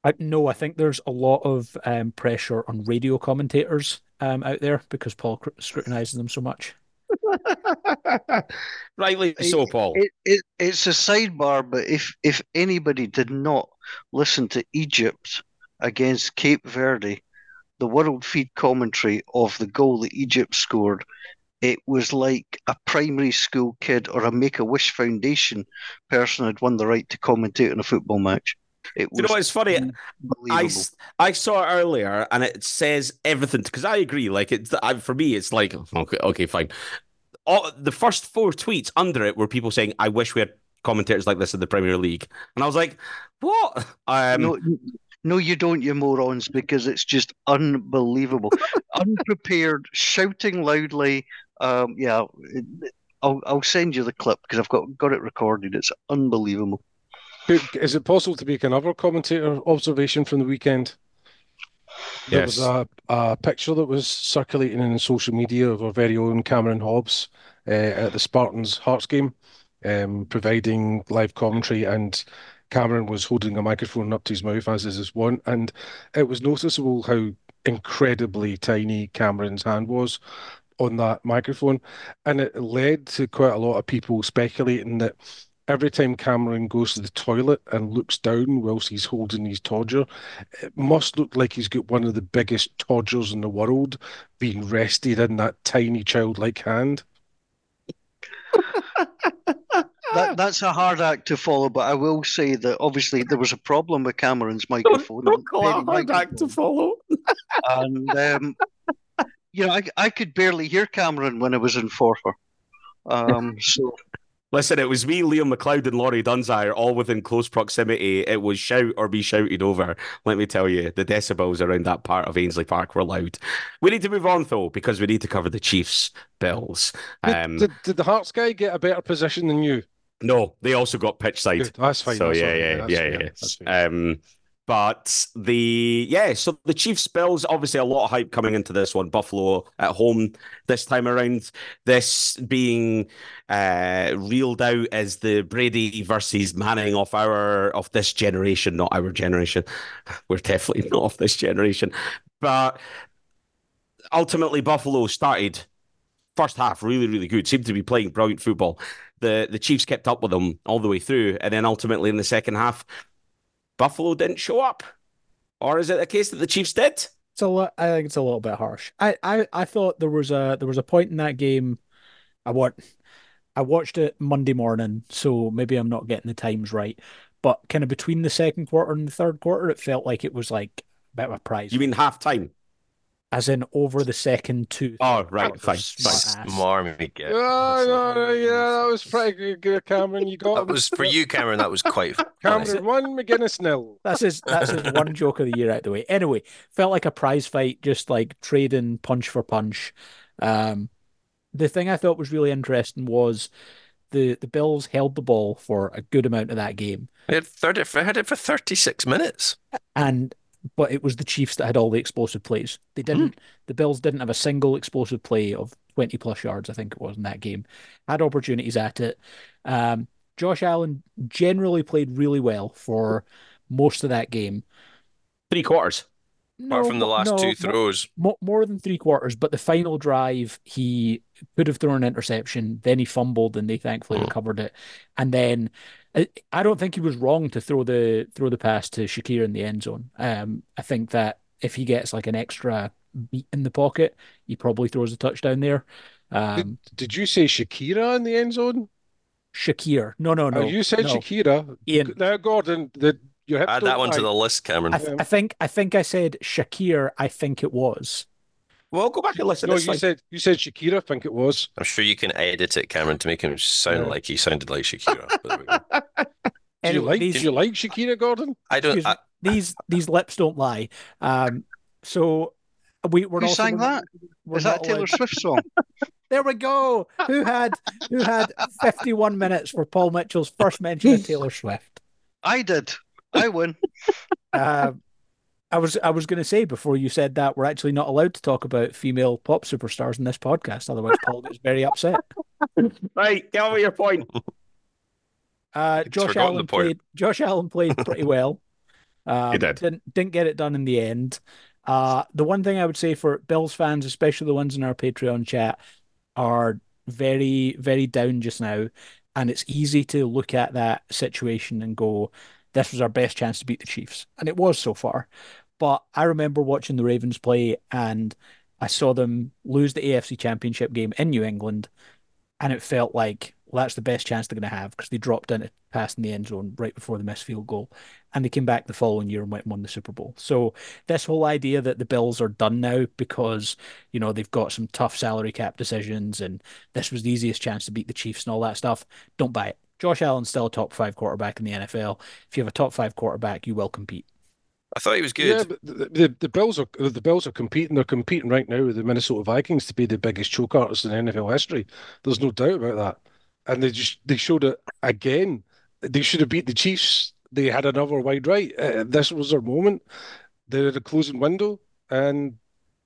I, no, I think there's a lot of um, pressure on radio commentators um, out there because Paul scrutinizes them so much. [LAUGHS] Rightly so, Paul. It, it, it's a sidebar, but if if anybody did not listen to Egypt against Cape Verde, the world feed commentary of the goal that Egypt scored, it was like a primary school kid or a Make a Wish Foundation person had won the right to commentate on a football match. It you know what's funny? I, I saw it earlier and it says everything because I agree. Like it's for me, it's like okay, okay, fine. All, the first four tweets under it were people saying, "I wish we had commentators like this in the Premier League," and I was like, "What?" Um, no, no, you don't, you morons, because it's just unbelievable. Unprepared, [LAUGHS] shouting loudly. Um, yeah, I'll I'll send you the clip because I've got got it recorded. It's unbelievable. Is it possible to make another commentator observation from the weekend? There yes. was a, a picture that was circulating in social media of our very own Cameron Hobbs uh, at the Spartans Hearts game, um, providing live commentary, and Cameron was holding a microphone up to his mouth as is his wont, and it was noticeable how incredibly tiny Cameron's hand was on that microphone, and it led to quite a lot of people speculating that every time Cameron goes to the toilet and looks down whilst he's holding his todger, it must look like he's got one of the biggest todgers in the world being rested in that tiny childlike hand. [LAUGHS] that, that's a hard act to follow, but I will say that obviously there was a problem with Cameron's microphone. Don't, don't call a hard microphone. act to follow. [LAUGHS] and um, you know, I, I could barely hear Cameron when I was in Forfar. Um, so Listen, it was me, Liam McLeod, and Laurie Dunsire all within close proximity. It was shout or be shouted over. Let me tell you, the decibels around that part of Ainslie Park were loud. We need to move on, though, because we need to cover the Chiefs' Bills. Um, did, did, did, the Hearts guy get a better position than you? No, they also got pitch side. Good. That's fine. So, that's yeah, yeah, yeah, yeah, Um, but the yeah, so the Chiefs Bills obviously a lot of hype coming into this one. Buffalo at home this time around. This being uh, reeled out as the Brady versus Manning of our of this generation, not our generation. [LAUGHS] We're definitely not of this generation, but ultimately Buffalo started first half really really good. Seemed to be playing brilliant football. The the Chiefs kept up with them all the way through, and then ultimately in the second half Buffalo didn't show up? Or is it a case that the Chiefs did? It's a lot, I think it's a little bit harsh. I, I, I thought there was a there was a point in that game. I want I watched it Monday morning, so maybe I'm not getting the times right. But kind of between the second quarter and the third quarter, it felt like it was like a bit of a prize. You mean half time? As in over the second two? Oh, right, quarters. fine, Smart ass. Smarmy get. Oh, no, no, yeah, that was pretty good, Cameron. You got That was for you, Cameron. That was quite. [LAUGHS] Cameron one, McGinnis nil. That's his that's his one joke of the year out the way. Anyway, felt like a prize fight, just like trading punch for punch. Um, the thing I thought was really interesting was the the Bills held the ball for a good amount of that game, They had, 30, they had it for 36 minutes. and but it was the Chiefs that had all the explosive plays. They didn't. The Bills didn't have a single explosive play of twenty plus yards. I think it was in that game. Had opportunities at it. Um, Josh Allen generally played really well for most of that game. Three quarters. Apart from the last no, two throws. mo- more than three quarters, but the final drive, he could have thrown an interception. Then he fumbled, and they thankfully Mm. recovered it. And then I, I don't think he was wrong to throw the throw the pass to Shakir in the end zone. Um, I think that if he gets like an extra beat in the pocket, he probably throws a touchdown there. Um, Did you say Shakira in the end zone? Shakir, no, no, no, oh, you said no. Shakira. Ian. Now, Gordon, the, your hips Add don't that one to the list, Cameron. I, th- I think I think I said Shakir. I think it was. Well, go back and listen. No, you fine. said you said Shakira. I think it was. I'm sure you can edit it, Cameron, to make him sound Yeah. like he sounded like Shakira. But there. [LAUGHS] Do you like? these- Do you like Shakira, Gordon? I don't. I, these these lips don't lie. Um, so we we're Who also sang that? we're that a Taylor allowed- Swift song? [LAUGHS] There we go. Who had who had 51 minutes for Paul Mitchell's first mention of [LAUGHS] Taylor Swift? I did. I win. Um, I was I was going to say before you said that we're actually not allowed to talk about female pop superstars in this podcast. Otherwise, Paul gets very upset. Right, get on with your point. Uh, Josh forgotten the Allen point. played. Josh Allen played pretty well. [LAUGHS] Um, He did. Didn't didn't get it done in the end. Uh, the one thing I would say for Bills fans, especially the ones in our Patreon chat, are very very down just now, and it's easy to look at that situation and go, "This was our best chance to beat the Chiefs," and it was so far. But I remember watching the Ravens play, and I saw them lose the AFC Championship game in New England, and it felt like well, that's the best chance they're going to have because they dropped in a pass in the end zone right before the missed field goal, and they came back the following year and went and won the Super Bowl. So this whole idea that the Bills are done now because you know they've got some tough salary cap decisions and this was the easiest chance to beat the Chiefs and all that stuff, don't buy it. Josh Allen's still a top five quarterback in the NFL. If you have a top five quarterback, you will compete. I thought he was Yeah, good. but the, the the Bills are the Bills are competing. They're competing right now with the Minnesota Vikings to be the biggest choke artists in NFL history. There's no doubt about that. And they just they showed it again. They should have beat the Chiefs. They had another wide right. Uh, this was their moment. They're at a closing window, and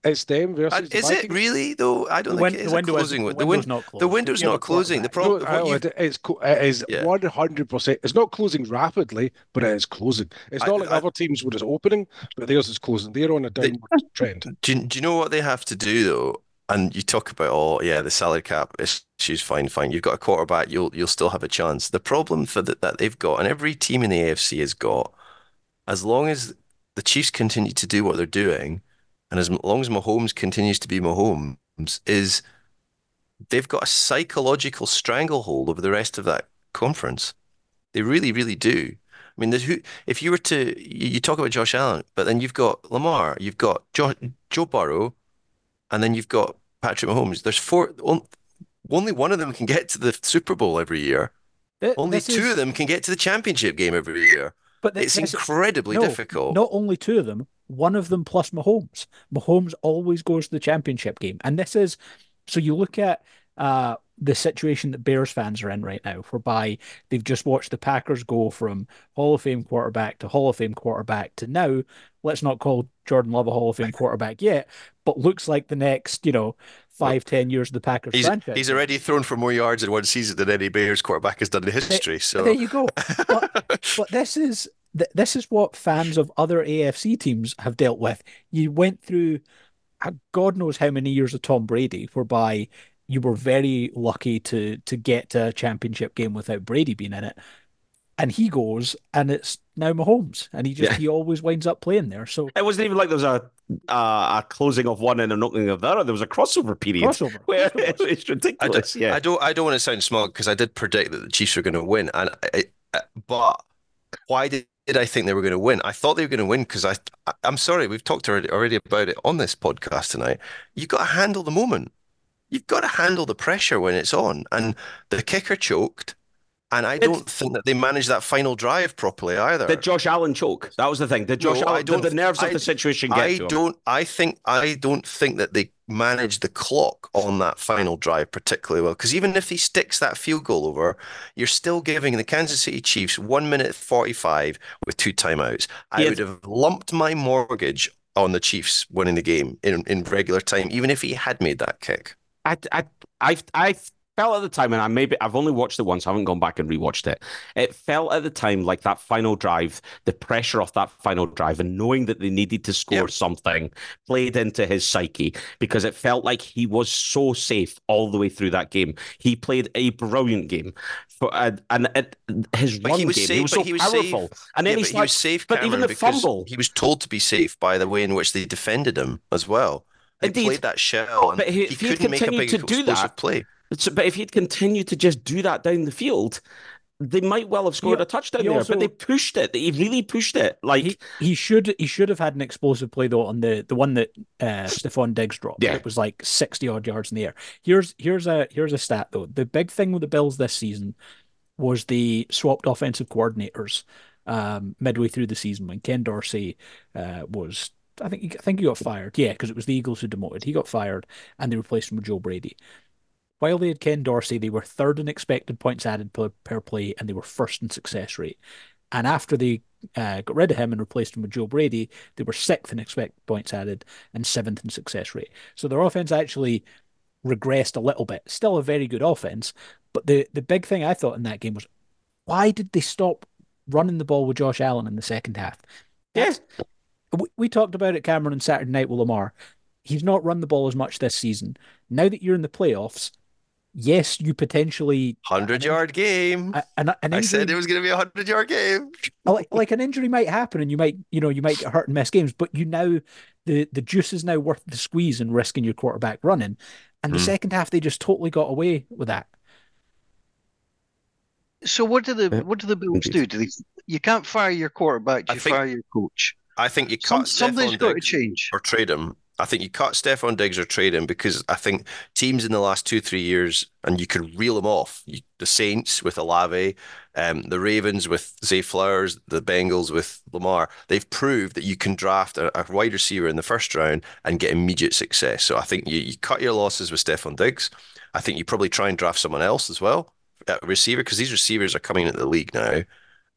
it's them versus the is it really though? I don't The, think win- it the is window closing. is, the The, window's not closing. the window's If you have not closing. The quarterback. No, problem. you- It's co- it is one hundred percent. It's not closing rapidly, but it is closing. It's I- not like I- other teams where it's opening, but theirs is closing. They're on a They- downward trend. [LAUGHS] Do you, do you know what they have to do though? And you talk about, oh yeah, the salary cap issues, fine, fine. You've got a quarterback, you'll you'll still have a chance. The problem for that that they've got, and every team in the AFC has got, as long as the Chiefs continue to do what they're doing, and as long as Mahomes continues to be Mahomes, is they've got a psychological stranglehold over the rest of that conference. They really, really do. I mean, there's who, if you were to, you, talk about Josh Allen, but then you've got Lamar, you've got jo, Joe Burrow, and then you've got Patrick Mahomes. There's four, only one of them can get to the Super Bowl every year. Th- Only two is- of them can get to the championship game every year. But It's incredibly no, difficult. Not only two of them, one of them plus Mahomes. Mahomes always goes to the championship game. And this is so you look at uh the situation that Bears fans are in right now, whereby they've just watched the Packers go from Hall of Fame quarterback to Hall of Fame quarterback to now, let's not call Jordan Love a Hall of Fame quarterback yet, but looks like the next, you know, five, ten years of the Packers He's, franchise. he's already thrown for more yards in one season than any Bears quarterback has done in history. So There you go. But, [LAUGHS] but this is this is what fans of other AFC teams have dealt with. You went through uh, God knows how many years of Tom Brady, whereby you were very lucky to to get to a championship game without Brady being in it. And he goes, and it's now Mahomes, and he just Yeah. he always winds up playing there. So It wasn't even like there was a a, a closing of one and an opening of the other. There was a crossover period. Crossover. [LAUGHS] Where Of course there was. [LAUGHS] it's ridiculous. I yeah. don't. I don't want to sound smug because I did predict that the Chiefs were going to win, and I, I, but why did, did I think they were going to win? I thought they were going to win because I, I. I'm sorry, we've talked already, already about it on this podcast tonight. You've got to handle the moment. You've got to handle the pressure when it's on, and the kicker choked, and I don't think that they managed that final drive properly either. Did Josh Allen choke? That was the thing. Did Josh No, Allen? Did the nerves of the situation get I to him? don't. I think. I don't think that they managed the clock on that final drive particularly well. Because even if he sticks that field goal over, you're still giving the Kansas City Chiefs one minute forty-five with two timeouts. I He would have lumped my mortgage on the Chiefs winning the game in in regular time, even if he had made that kick. I, I, I, I felt at the time, and I maybe I've only watched it once. I haven't gone back and rewatched it. It felt at the time like that final drive, the pressure of that final drive, and knowing that they needed to score Yep. something played into his psyche because it felt like he was so safe all the way through that game. He played a brilliant game, for, and, and it, his But run he was game, safe. he was so he was powerful, safe. and then Yeah, he but he was safe. but even the fumble- he was told to be safe by the way in which they defended him as well. They Indeed. played that shell, and But he- he he couldn't make a big to do that, play. So, but if he'd continued to just do that down the field, they might well have scored He- a touchdown he there. also- but they pushed it. He really pushed it. Like he, he should he should have had an explosive play though on the the one that uh Stefon Diggs dropped. Yeah. It was like 60 odd yards in the air. Here's here's a here's a stat though. The big thing with the Bills this season was the swapped offensive coordinators um midway through the season when Ken Dorsey uh was I think he, I think he got fired. Yeah, because it was the Eagles who demoted. He got fired and they replaced him with Joe Brady. While they had Ken Dorsey, they were third in expected points added per, per play and they were first in success rate. And after they uh, got rid of him and replaced him with Joe Brady, they were sixth in expected points added and seventh in success rate. So their offense actually regressed a little bit. Still a very good offense, but the the big thing I thought in that game was why did they stop running the ball with Josh Allen in the second half? yes, We, we talked about it, Cameron, on Saturday night with Lamar. He's not run the ball as much this season. Now that you're in the playoffs, yes, you potentially Hundred yard game. a- an, an I said it was going to be a hundred yard game. [LAUGHS] like like an injury might happen and you might you know you might get hurt and miss games but you now the the juice is now worth the squeeze and risking your quarterback running and the Hmm. second half they just totally got away with that So what do the what do the Bills do? Do they? You can't fire your quarterback. I You think- fire your coach. I think you Some, cut something's Stefon got to change. or trade him. I think you cut Stefon Diggs or trade him because I think teams in the last two, three years, and you could reel them off. You, the Saints with Olave, um, the Ravens with Zay Flowers, the Bengals with Lamar. They've proved that you can draft a, a wide receiver in the first round and get immediate success. So I think you, you cut your losses with Stefon Diggs. I think you probably try and draft someone else as well, receiver, because these receivers are coming into the league now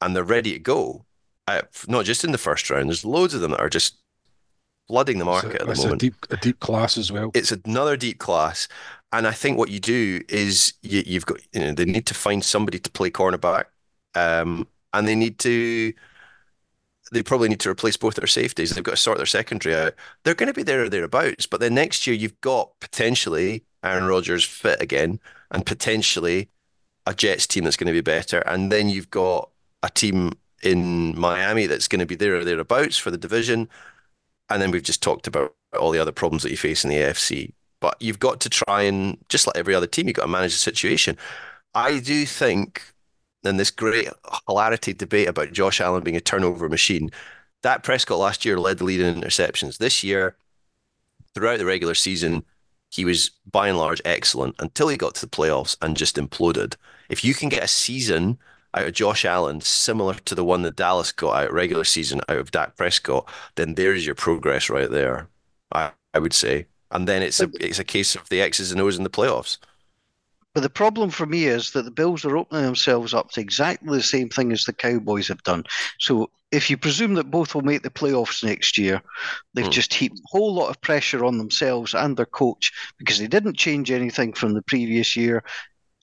and they're ready to go. Uh, not just in the first round. There's loads of them that are just flooding the market It's a, at the it's a moment. deep, a deep class as well. It's another deep class, and I think what you do is you, you've got you know they need to find somebody to play cornerback, um, and they need to. They probably need to replace both their safeties. They've got to sort their secondary out. They're going to be there or thereabouts, but then next year you've got potentially Aaron Rodgers fit again, and potentially a Jets team that's going to be better, and then you've got a team in Miami that's going to be there or thereabouts for the division. And then we've just talked about all the other problems that you face in the AFC. But you've got to try and, just like every other team, you've got to manage the situation. I do think, in this great hilarity debate about Josh Allen being a turnover machine, that Prescott last year led the lead in interceptions. This year, throughout the regular season, he was by and large excellent until he got to the playoffs and just imploded. If you can get a season out of Josh Allen similar to the one that Dallas got out regular season out of Dak Prescott, then there's your progress right there. I, I would say. And then it's a it's a case of the X's and O's in the playoffs. But the problem for me is that the Bills are opening themselves up to exactly the same thing as the Cowboys have done. So if you presume that both will make the playoffs next year, they've Hmm. just heaped a whole lot of pressure on themselves and their coach because they didn't change anything from the previous year.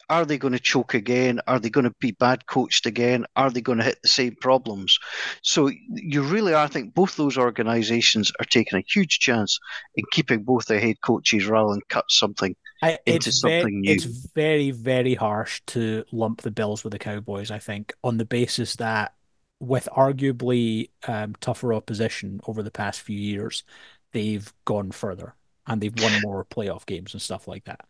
Are they going to choke again? Are they going to be bad coached again? Are they going to hit the same problems? So you really are, I think both those organizations are taking a huge chance in keeping both their head coaches rather than cut something. I, Into something new. It's very, very harsh to lump the Bills with the Cowboys. I think on the basis that with arguably um, tougher opposition over the past few years, they've gone further and they've won more playoff games and stuff like that.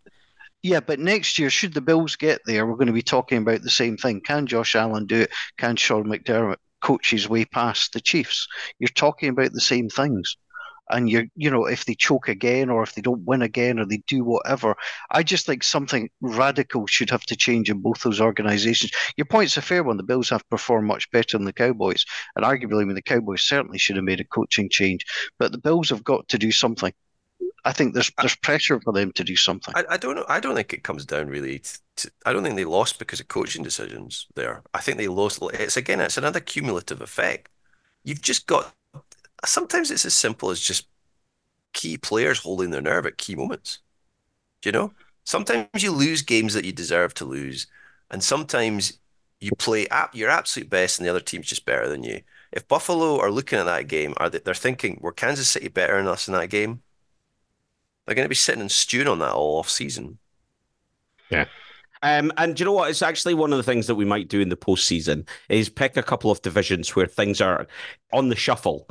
Yeah, but next year, should the Bills get there, we're going to be talking about the same thing. Can Josh Allen do it? Can Sean McDermott coach his way past the Chiefs? You're talking about the same things. And you're, you know, if they choke again or if they don't win again or they do whatever, I just think something radical should have to change in both those organizations. Your point's a fair one. The Bills have performed much better than the Cowboys. And arguably, I mean, the Cowboys certainly should have made a coaching change. But the Bills have got to do something. I think there's there's pressure for them to do something. I, I don't know. I don't think it comes down really. To, to, I don't think they lost because of coaching decisions. There, I think they lost. It's again, it's another cumulative effect. You've just got. Sometimes it's as simple as just key players holding their nerve at key moments. Do you know? Sometimes you lose games that you deserve to lose, and sometimes you play at your absolute best, and the other team's just better than you. If Buffalo are looking at that game, are they, they're thinking, "Were Kansas City better than us in that game?" They're going to be sitting and stewing on that all off season. Yeah. Um, and do you know what? It's actually one of the things that we might do in the postseason is pick a couple of divisions where things are on the shuffle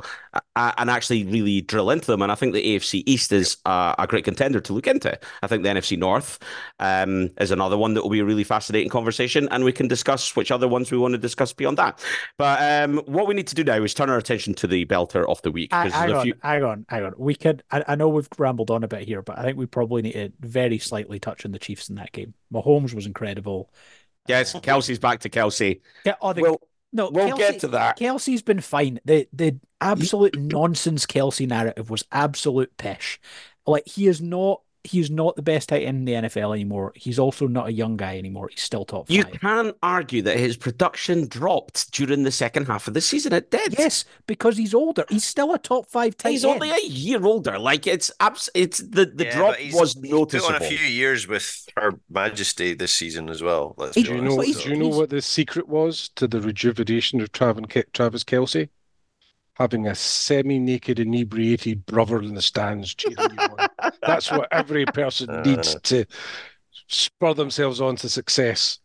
uh, and actually really drill into them. And I think the AFC East is uh, a great contender to look into. I think the NFC North um, is another one that will be a really fascinating conversation, and we can discuss which other ones we want to discuss beyond that. But um, what we need to do now is turn our attention to the belter of the week. Hang, hang on, few... hang on, hang on. We could. I, I know we've rambled on a bit here, but I think we probably need to very slightly touch on the Chiefs in that game. Mahomes was incredible. Yes, Kelce's back to Kelce. Yeah, oh, the, well, no, we'll Kelce, get to that. Kelce's been fine. The the absolute nonsense Kelce narrative was absolute pish. Like he is not he's not the best tight end in the NFL anymore. He's also not a young guy anymore. He's still top five. You can argue that his production dropped during the second half of the season. It did. Yes, because he's older. He's still a top five tight he's end. only a year older. Like it's abs- it's the, the yeah, drop was noticeable. Put on a few years with Her Majesty this season as well. do you know? Do you know what the secret was to the rejuvenation of Travis Kelce? having a semi-naked, inebriated brother in the stands cheering you on. That's what every person [LAUGHS] needs to spur themselves on to success.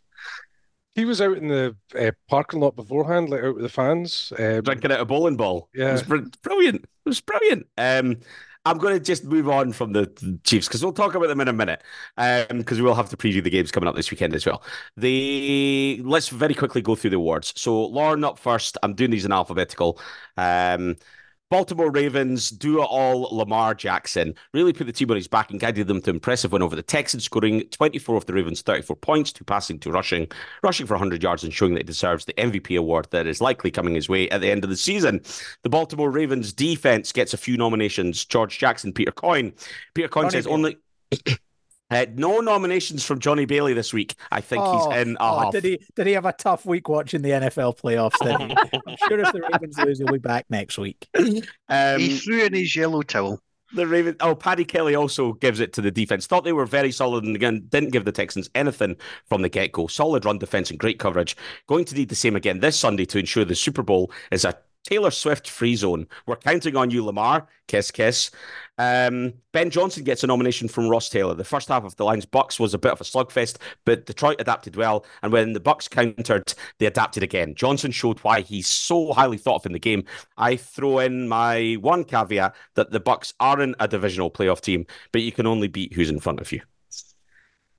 He was out in the uh, parking lot beforehand, like out with the fans, um, drinking out a bowling ball. Yeah, it was brilliant. It was brilliant. Um, I'm going to just move on from the Chiefs because we'll talk about them in a minute because um, we will have to preview the games coming up this weekend as well. The let's very quickly go through the awards. So Lauren up first. I'm doing these in alphabetical. Um, Baltimore Ravens do it all. Lamar Jackson really put the team on his back and guided them to impressive win over the Texans, scoring 24 of the Ravens' 34 points, two passing, two rushing, rushing for 100 yards and showing that he deserves the MVP award that is likely coming his way at the end of the season. The Baltimore Ravens defense gets a few nominations. George Jackson, Peter Coyne. Peter Coyne says only. [CLEARS THROAT] Uh, no nominations from Johnny Bailey this week. I think oh, he's in. Oh, did he? Did he have a tough week watching the NFL playoffs? Did he? [LAUGHS] I'm sure if the Ravens lose, he'll be back next week. Um, he threw in his yellow towel. The Ravens. Oh, Paddy Kelly also gives it to the defense. Thought they were very solid, and again, didn't give the Texans anything from the get go. Solid run defense and great coverage. Going to need the same again this Sunday to ensure the Super Bowl is a Taylor Swift free zone. We're counting on you, Lamar. Kiss, kiss. Um, ben Johnson gets a nomination from Ross Taylor. The first half of the Lions Bucks was a bit of a slugfest, but Detroit adapted well. And when the Bucks countered, they adapted again. Johnson showed why he's so highly thought of in the game. I throw in my one caveat that the Bucks aren't a divisional playoff team, but you can only beat who's in front of you.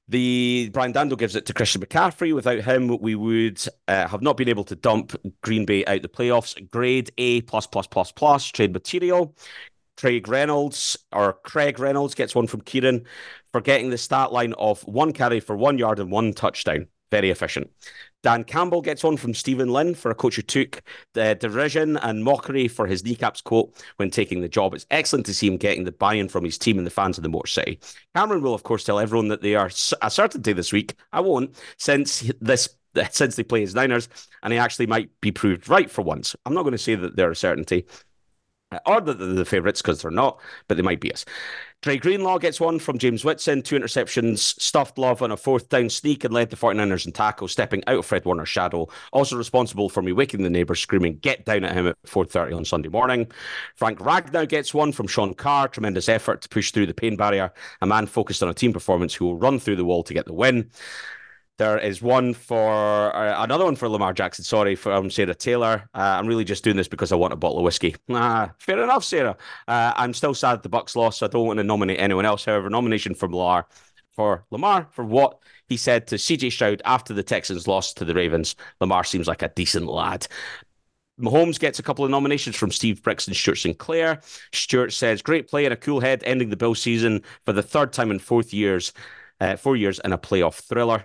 The Brian Dando gives it to Christian McCaffrey. Without him, we would uh, have not been able to dump Green Bay out the playoffs. Grade A plus plus plus plus trade material. Craig Reynolds or Craig Reynolds gets one from Kieran for getting the stat line of one carry for one yard and one touchdown. Very efficient. Dan Campbell gets one from Stephen Lynn for a coach who took the derision and mockery for his kneecaps quote when taking the job. It's excellent to see him getting the buy-in from his team and the fans of the Motor City. Cameron will, of course, tell everyone that they are a certainty this week. I won't, since this [LAUGHS] since they play as Niners, and he actually might be proved right for once. I'm not going to say that they're a certainty, or they're the favourites because they're not, but they might be us. Dre Greenlaw gets one from James Whitson, two interceptions, stuffed love on a fourth down sneak and led the 49ers in tackles, stepping out of Fred Warner's shadow. Also responsible for me waking the neighbours screaming, get down at him at 4.30 on Sunday morning. Frank Ragnow gets one from Sean Carr, tremendous effort to push through the pain barrier. A man focused on a team performance who will run through the wall to get the win. There is one for uh, another one for Lamar Jackson. Sorry from Sarah Taylor. Uh, I'm really just doing this because I want a bottle of whiskey. Ah, fair enough, Sarah. Uh, I'm still sad the Bucks lost, so I don't want to nominate anyone else. However, nomination for Lamar for Lamar for what he said to CJ Stroud after the Texans lost to the Ravens. Lamar seems like a decent lad. Mahomes gets a couple of nominations from Steve Bricks and Stuart Sinclair. Stuart says, "Great play and a cool head, ending the Bill season for the third time in fourth years, uh, four years in a playoff thriller."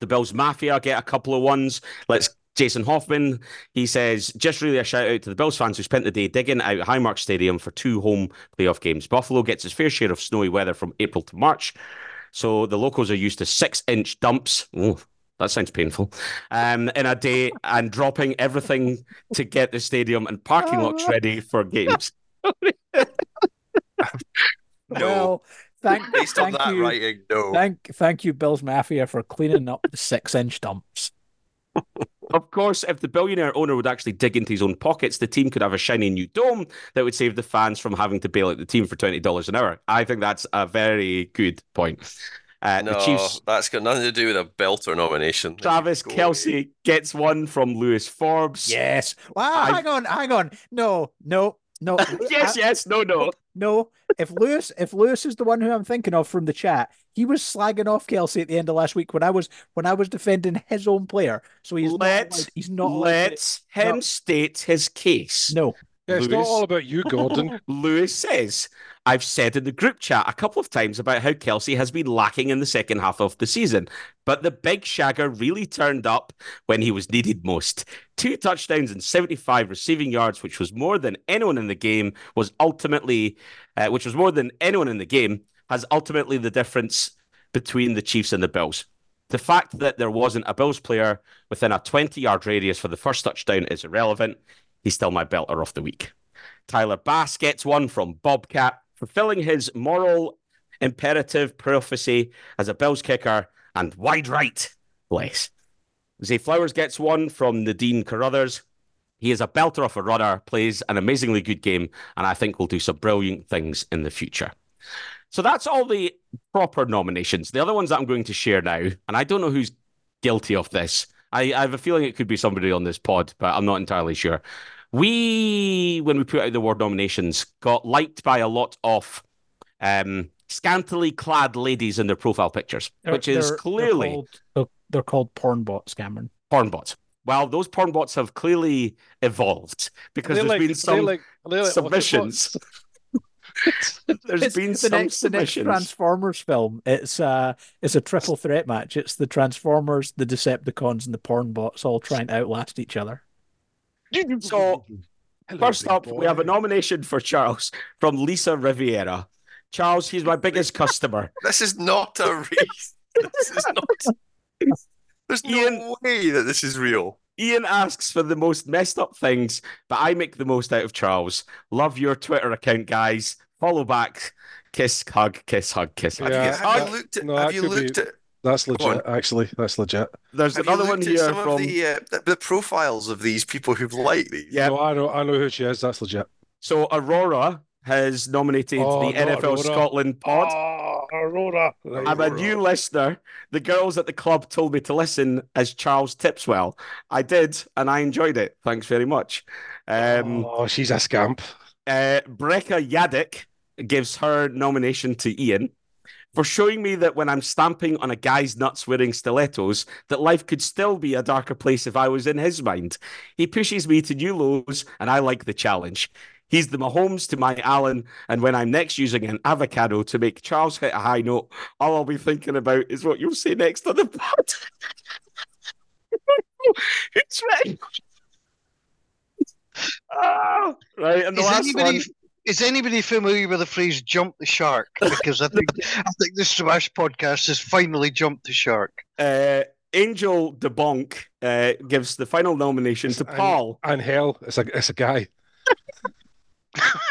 The Bills Mafia get a couple of ones. Let's Jason Hoffman, he says, just really a shout out to the Bills fans who spent the day digging out Highmark Stadium for two home playoff games. Buffalo gets its fair share of snowy weather from April to March. So the locals are used to six inch dumps. Ooh, that sounds painful. Um, in a day and dropping everything to get the stadium and parking lots ready for games. [LAUGHS] [LAUGHS] No, Well, thank, [LAUGHS] based on that you, writing, no. thank, thank you, Bills Mafia, for cleaning up the six-inch dumps. [LAUGHS] Of course, if the billionaire owner would actually dig into his own pockets, the team could have a shiny new dome that would save the fans from having to bail out the team for twenty dollars an hour. I think that's a very good point. Uh, no, the Chiefs, that's got nothing to do with a belter nomination. Travis Kelce gets one from Lewis Forbes. Yes. Wow. I- Hang on. Hang on. No. No. No. [LAUGHS] yes, yes, no, no. No. If Lewis, if Lewis is the one who I'm thinking of from the chat, he was slagging off Kelce at the end of last week when I was when I was defending his own player. So he's Let- not. Allowed, he's not. allowed to- Let him no. state his case. no. Yeah, it's not all about you, Gordon. [LAUGHS] Lewis says, I've said in the group chat a couple of times about how Kelce has been lacking in the second half of the season, but the big shagger really turned up when he was needed most. Two touchdowns and 75 receiving yards, which was more than anyone in the game, was ultimately, uh, which was more than anyone in the game, has ultimately the difference between the Chiefs and the Bills. The fact that there wasn't a Bills player within a 20 yard radius for the first touchdown is irrelevant. He's still my belter of the week. Tyler Bass gets one from Bobcat, fulfilling his moral imperative prophecy as a Bills kicker and wide right. Bless. Zay Flowers gets one from Nadine Carruthers. He is a belter of a runner, plays an amazingly good game, and I think will do some brilliant things in the future. So that's all the proper nominations. The other ones that I'm going to share now, and I don't know who's guilty of this. I, I have a feeling it could be somebody on this pod, but I'm not entirely sure. We, when we put out the award nominations, got liked by a lot of um, scantily clad ladies in their profile pictures, They're- which is they're- clearly they're called, they're, they're called porn bots, Cameron. porn bots. Well, those porn bots have clearly evolved because They're there's like- been they're some like- like- submissions. [LAUGHS] [LAUGHS] there's It's been the some next, the next. Transformers film. It's uh it's a triple threat match. It's the Transformers, the Decepticons, and the porn bots all trying to outlast each other. So, First big up, we have a nomination for Charles from Lisa Riviera. Charles, he's my biggest customer. [LAUGHS] This is not a wreath. This is not. There's no Ian- way that this is real. Ian asks for the most messed up things, but I make the most out of Charles. Love your Twitter account, guys. Follow back. Kiss, hug, kiss, hug, kiss, hug, Yeah, kiss, have you looked at? no, have you could be- looked at? That's Go on. legit, actually. That's legit. There's Have you another one looked at here some from. of the, uh, the the profiles of these people who've liked these? Yeah. No, I know, I know who she is. That's legit. So Aurora has nominated Oh, the NFL Aurora. Scotland pod. Oh, Aurora. I'm a new listener. The girls at the club told me to listen as Charles Tipswell. I did, and I enjoyed it. Thanks very much. Um, oh, she's a scamp. uh, Brecca Yadick gives her nomination to Ian for showing me that when I'm stamping on a guy's nuts wearing stilettos, that life could still be a darker place if I was in his mind. He pushes me to new lows, and I like the challenge. He's the Mahomes to my Allen, and when I'm next using an avocado to make Charles hit a high note, all I'll be thinking about is what you'll say next on the [LAUGHS] pod. [LAUGHS] it's right. Ah, right, and the Is last anybody one. Is anybody familiar with the phrase "jump the shark"? [LAUGHS] Because I think I think the Stramash podcast has finally jumped the shark. uh, Angel DeBonk uh, gives the final nomination to And- Paul. And hell, it's a it's a guy. [LAUGHS]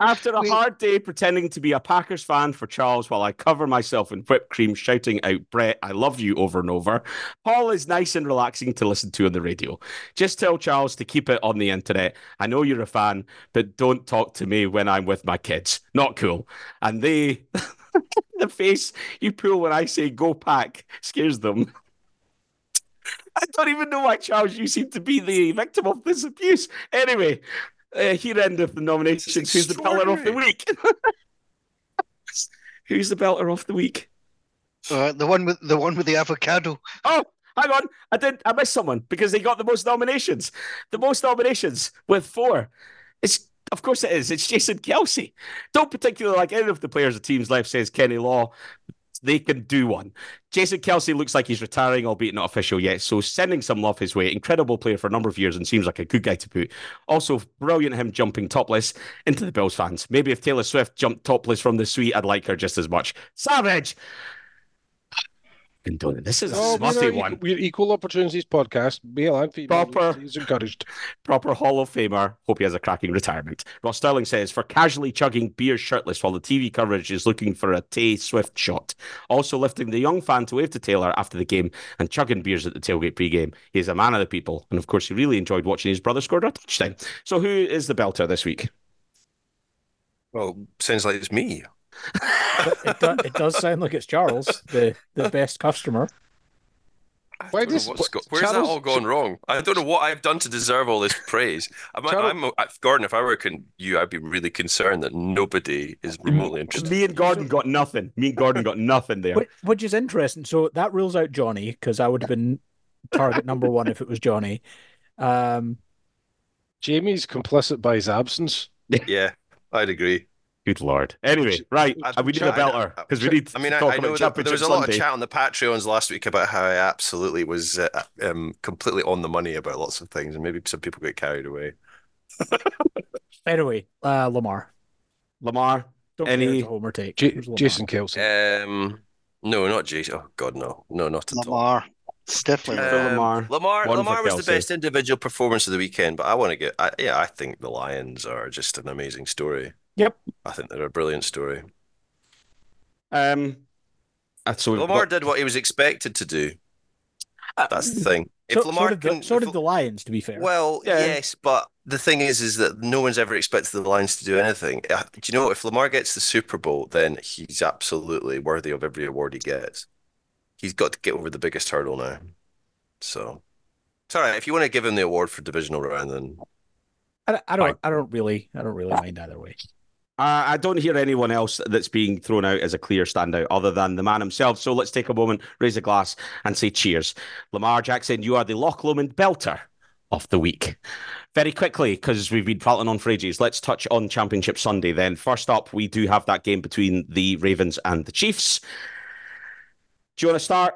After a We- hard day pretending to be a Packers fan for Charles while I cover myself in whipped cream, shouting out, Brett, I love you over and over, Paul is nice and relaxing to listen to on the radio. Just tell Charles to keep it on the internet. I know you're a fan, but don't talk to me when I'm with my kids. Not cool. And they, [LAUGHS] the face you pull when I say go pack scares them. [LAUGHS] I don't even know why, Charles, you seem to be the victim of this abuse. Anyway, uh, here endeth the nominations. Who's the belter of the week? [LAUGHS] Who's the belter of the week? Uh, the one with the one with the avocado. Oh, hang on. I did. I missed someone because they got the most nominations. The most nominations with four. It's of course it is. It's Jason Kelce. Don't particularly like any of the players the team's left says Kenny Law. They can do one. Jason Kelce looks like he's retiring, albeit not official yet. So sending some love his way. Incredible player for a number of years and seems like a good guy to put. Also brilliant him jumping topless into the Bills fans. Maybe if Taylor Swift jumped topless from the suite, I'd like her just as much. Savage. Been doing it. This is a Oh, we're, smutty one. equal, we're equal opportunities podcast. Male and female. Proper. He's encouraged. proper Hall of Famer. Hope he has a cracking retirement. Ross Sterling says, for casually chugging beer shirtless while the TV coverage is looking for a Tay Swift shot. Also lifting the young fan to wave to Taylor after the game and chugging beers at the tailgate pre-game. He is a man of the people. And of course, he really enjoyed watching his brother score a touchdown. So who is the belter this week? Well, sounds like it's me. It, do, it does sound like it's Charles, the, the best customer. I Why don't know does- what's go- where's that all gone wrong? I don't know what I've done to deserve all this praise. I'm, Charles- I'm, i Gordon. If I were con- you, I'd be really concerned that nobody is remotely interested. Me and Gordon got nothing. Me and Gordon got nothing there. Which, which is interesting. So that rules out Johnny because I would have been target number one if it was Johnny. Um, Jamie's complicit by his absence. Yeah, I'd agree. Good lord. Anyway, right. I- uh, we need a belter because we need I mean, I, talk I know that there was a lot Sunday. of chat on the Patreons last week about how I absolutely was uh, um, completely on the money about lots of things, and maybe some people get carried away. [LAUGHS] anyway, uh, Lamar. Lamar, Don't Any- care it's homer take. J- Lamar. Jason Kelce. Um, no, not Jason. Oh God, no, no, not at. Lamar. Definitely. For Um, Lamar. Lamar, One Lamar was the best individual performance of the weekend, but I want to get, I, yeah, I think the Lions are just an amazing story. Yep. I think they're a brilliant story. um, uh, so Lamar got- did what he was expected to do. That's the thing. If So, so Lamar did, the, can, so if- did the Lions, to be fair. well, Yeah. yes, but the thing is, is that no one's ever expected the Lions to do anything. Uh, Do you know if Lamar gets the Super Bowl, then he's absolutely worthy of every award he gets. He's got to get over the biggest hurdle now. So it's all right. If you want to give him the award for divisional round, then I, I don't. Fine. I don't really. I don't really mind either way. Uh, I don't hear anyone else that's being thrown out as a clear standout other than the man himself. So let's take a moment, raise a glass, and say cheers. Lamar Jackson, you are the Loch Lomond belter of the week. Very quickly, because we've been prattling on for ages, let's touch on Championship Sunday then. First up, we do have that game between the Ravens and the Chiefs. Do you want to start,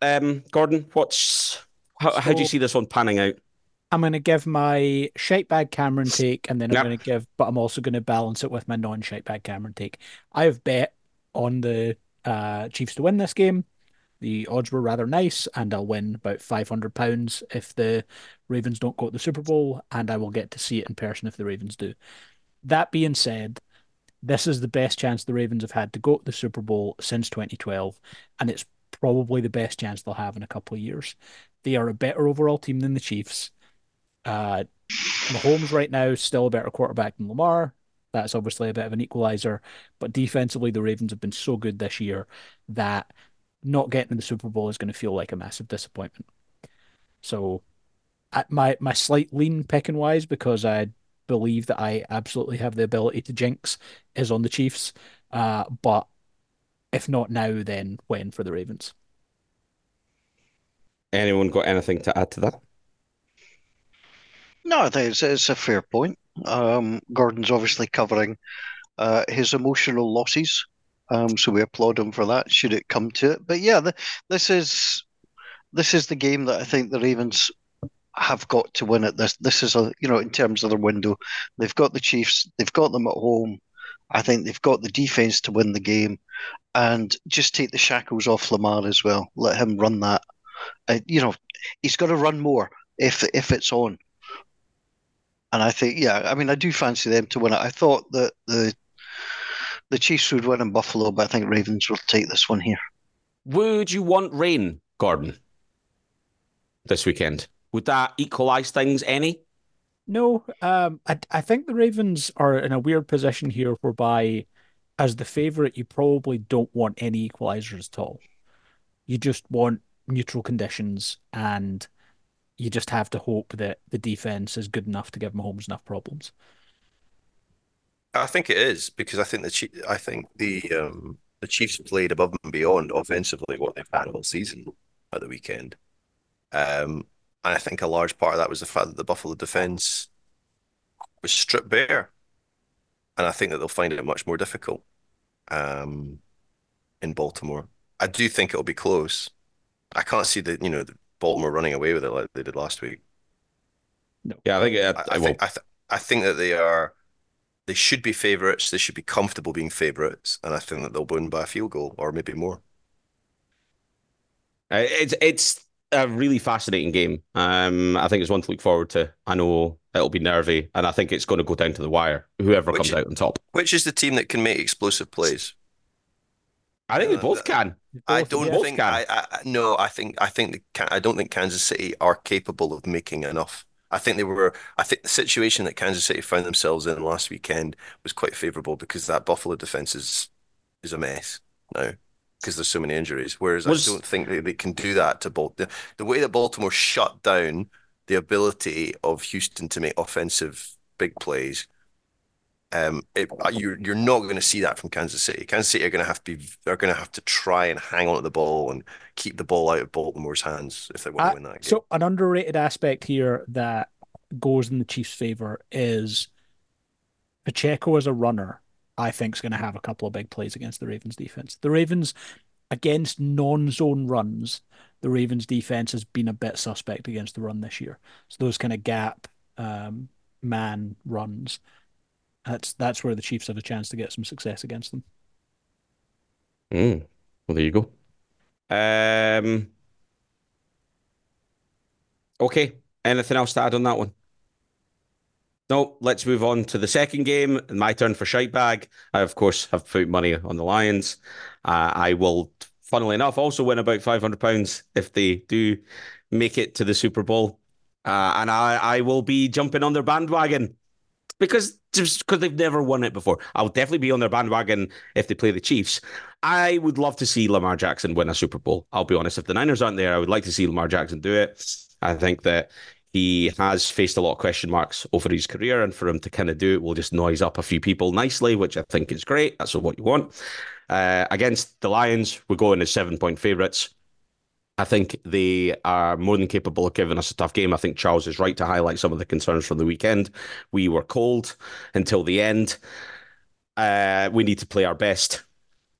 um, Gordon? What's how, how do you see this one panning out? I'm going to give my shape bag Cameron take, and then I'm Yep. going to give, but I'm also going to balance it with my non shape bag Cameron take. I have bet on the uh, Chiefs to win this game. The odds were rather nice, and I'll win about five hundred pounds if the Ravens don't go to the Super Bowl, and I will get to see it in person if the Ravens do. That being said, this is the best chance the Ravens have had to go to the Super Bowl since 2012, and it's probably the best chance they'll have in a couple of years. They are a better overall team than the Chiefs. Uh, Mahomes right now still a better quarterback than Lamar. That's obviously a bit of an equalizer, but defensively, the Ravens have been so good this year that not getting the Super Bowl is going to feel like a massive disappointment. So, my my slight lean picking wise, because I believe that I absolutely have the ability to jinx, is on the Chiefs. Uh, but if not now, then when for the Ravens? Anyone got anything to add to that? No, I think it's, it's a fair point. Um, Gordon's obviously covering uh, his emotional losses, um, so we applaud him for that. Should it come to it, but yeah, the, this is this is the game that I think the Ravens have got to win at this. This is a you know in terms of their window, they've got the Chiefs, they've got them at home. I think they've got the defense to win the game, and just take the shackles off Lamar as well. Let him run that. Uh, you know, he's got to run more if if it's on. And I think, yeah, I mean, I do fancy them to win it. I thought that the the Chiefs would win in Buffalo, but I think Ravens will take this one here. Would you want rain, Gordon, this weekend? Would that equalise things any? No, um, I I think the Ravens are in a weird position here, whereby, as the favourite, you probably don't want any equalisers at all. You just want neutral conditions, and you just have to hope that the defense is good enough to give Mahomes enough problems. I think it is because I think the I think the um, the Chiefs played above and beyond offensively what they've had all season at the weekend, um, and I think a large part of that was the fact that the Buffalo defense was stripped bare, and I think that they'll find it much more difficult um, in Baltimore. I do think it'll be close. I can't see the you know the Baltimore running away with it like they did last week. No. Yeah, I think it, I, I think I, th- I think that they are they should be favourites. They should be comfortable being favourites, and I think that they'll win by a field goal or maybe more. Uh, it's it's a really fascinating game. Um, I think it's one to look forward to. I know it'll be nervy, and I think it's going to go down to the wire. Whoever which comes out on top. Which is the team that can make explosive plays? I think uh, they both can. Both, I don't think. I, I no. I think. I think. The, I don't think Kansas City are capable of making enough I think they were. I think the situation that Kansas City found themselves in last weekend was quite favourable because that Buffalo defense is is a mess now because there's so many injuries. Whereas was, I don't think they, they can do that to both the, the way that Baltimore shut down the ability of Houston to make offensive big plays um, it, uh, you're you're not going to see that from Kansas City. Kansas City are going to have to be they're going to have to try and hang on to the ball and keep the ball out of Baltimore's hands if they want uh, to win that game. So an underrated aspect here that goes in the Chiefs' favor is Pacheco as a runner. I think is going to have a couple of big plays against the Ravens defense. The Ravens against non-zone runs, the Ravens defense has been a bit suspect against the run this year. So those kind of gap um, man runs that's that's where the Chiefs have a chance to get some success against them. Mm. Well, there you go. Um, okay. Anything else to add on that one? No, let's move on to the second game. My turn for shite bag. I, of course, have put money on the Lions. Uh, I will, funnily enough, also win about £500 if they do make it to the Super Bowl. Uh, and I, I will be jumping on their bandwagon because just because they've never won it before. I'll definitely be on their bandwagon if they play the Chiefs. I would love to see Lamar Jackson win a Super Bowl. I'll be honest. If the Niners aren't there, I would like to see Lamar Jackson do it. I think that he has faced a lot of question marks over his career, and for him to kind of do it will just noise up a few people nicely, which I think is great. That's what you want. Uh, against the Lions, we're going as seven point favourites. I think they are more than capable of giving us a tough game. I think Charles is right to highlight some of the concerns from the weekend. We were cold until the end. Uh, we need to play our best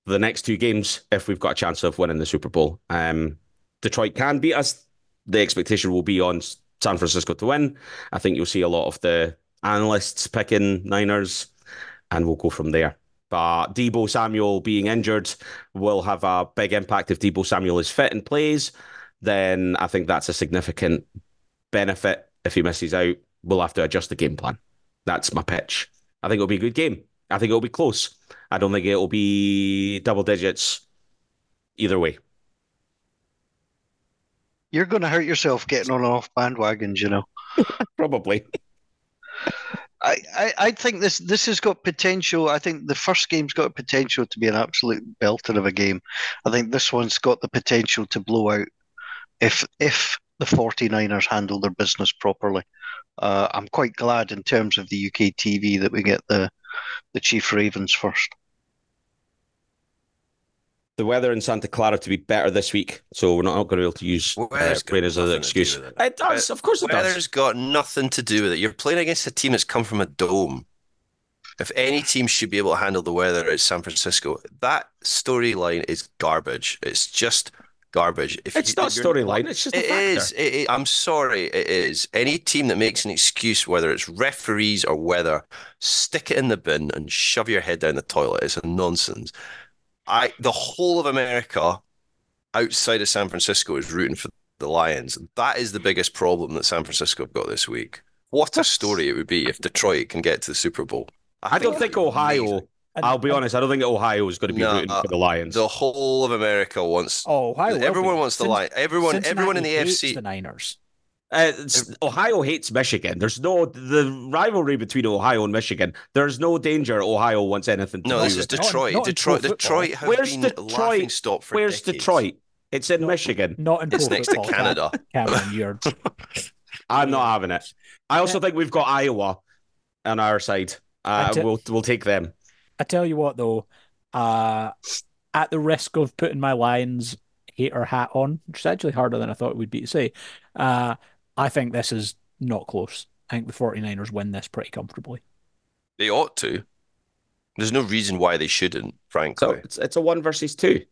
the next two games if we've got a chance of winning the Super Bowl. Um, Detroit can beat us. The expectation will be on San Francisco to win. I think you'll see a lot of the analysts picking Niners, and we'll go from there. Uh, but Deebo Samuel being injured will have a big impact if Deebo Samuel is fit and plays. Then I think that's a significant benefit. If he misses out, we'll have to adjust the game plan. That's my pitch. I think it'll be a good game. I think it'll be close. I don't think it'll be double digits either way. You're going to hurt yourself getting on and off bandwagons, you know. [LAUGHS] Probably. [LAUGHS] I, I, think this this has got potential. I think the first game's got potential to be an absolute belter of a game. I think this one's got the potential to blow out if if the 49ers handle their business properly. Uh, I'm quite glad in terms of the UK TV that we get the the Chief Ravens first the weather in Santa Clara to be better this week, so we're not going to be able to use uh, rain as an excuse. It. it. does, of course, it Weather's does. Weather's got nothing to do with it. You're playing against a team that's come from a dome. If any team should be able to handle the weather, it's San Francisco. That storyline is garbage. It's just garbage. If it's you, not storyline. It's just it is. It, it, I'm sorry. It is. Any team that makes an excuse, whether it's referees or weather, stick it in the bin and shove your head down the toilet. It's a nonsense. I the whole of America outside of San Francisco is rooting for the Lions. That is the biggest problem that San Francisco have got this week. what a story it would be if Detroit can get to the Super Bowl. I don't think Ohio. amazing. I'll be honest. I don't think Ohio is going to be No, rooting for the Lions. The whole of America wants. Oh, Ohio. everyone wants the Cin- line. Everyone, everyone in the Cincinnati hates AFC. the Niners. Uh, Ohio hates Michigan. There's no the rivalry between Ohio and Michigan. There's no danger Ohio wants anything to No, do this is with it. Not Detroit. not Detroit. Detroit football. have Where's been Detroit? laughing stock for Where's decades. Detroit? It's in No. Michigan. Not in It's pro next to Canada. [LAUGHS] Cameron, you're [LAUGHS] I'm not having it. I also think we've got Iowa on our side. Uh, I te- we'll we'll take them. I tell you what, though, uh, at the risk of putting my Lions hater hat on, which is actually harder than I thought it would be to say, uh, I think this is not close. I think the 49ers win this pretty comfortably. They ought to. There's no reason why they shouldn't, frankly. So it's it's a one versus two.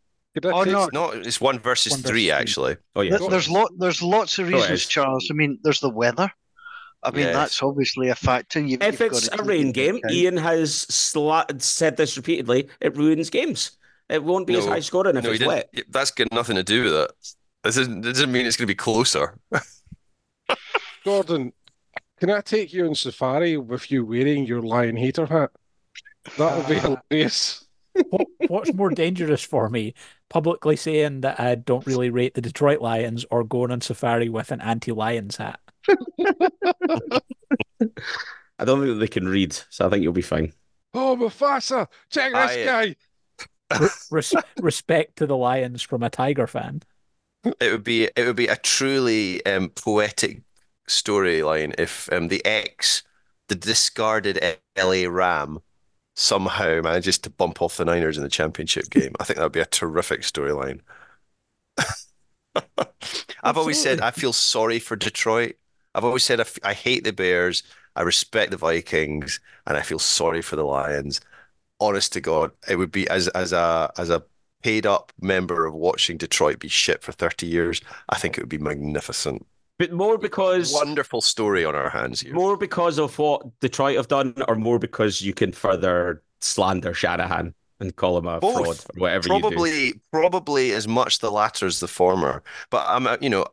Oh, no. It's not. It's one versus One versus three, three. actually. Oh yeah. There's lot. There's lots of reasons, is. Charles. I mean, there's the weather. I mean, Yes. that's obviously a factor. You've, If you've it's got a rain game, account. Ian has sla- said this repeatedly. It ruins games. It won't be as high scoring if no, it's wet. That's got nothing to do with it. This isn't. This doesn't mean it's going to be closer. [LAUGHS] Gordon, can I take you on safari with you wearing your lion hater hat? That would be Uh, hilarious. What, what's more dangerous for me? Publicly saying that I don't really rate the Detroit Lions or going on safari with an anti Lions hat. I don't think that they can read, so I think you'll be fine. Oh, Mufasa, check this I- guy. Res- respect to the Lions from a Tiger fan. It would be. It would be a truly um, poetic storyline if um, the ex, the discarded LA Ram, somehow manages to bump off the Niners in the championship [LAUGHS] game. I think that would be a terrific storyline. [LAUGHS] I've always said I feel sorry for Detroit. I've always said I, f- I hate the Bears, I respect the Vikings, and I feel sorry for the Lions. Honest to God, it would be as as a as a paid up member of watching Detroit be shit for 30 years. I think it would be magnificent. But more because Wonderful story on our hands here. more because of what Detroit have done, or more because you can further slander Shanahan and call him a Both. fraud or whatever. Probably, probably as much the latter as the former. But I'm, uh, you know,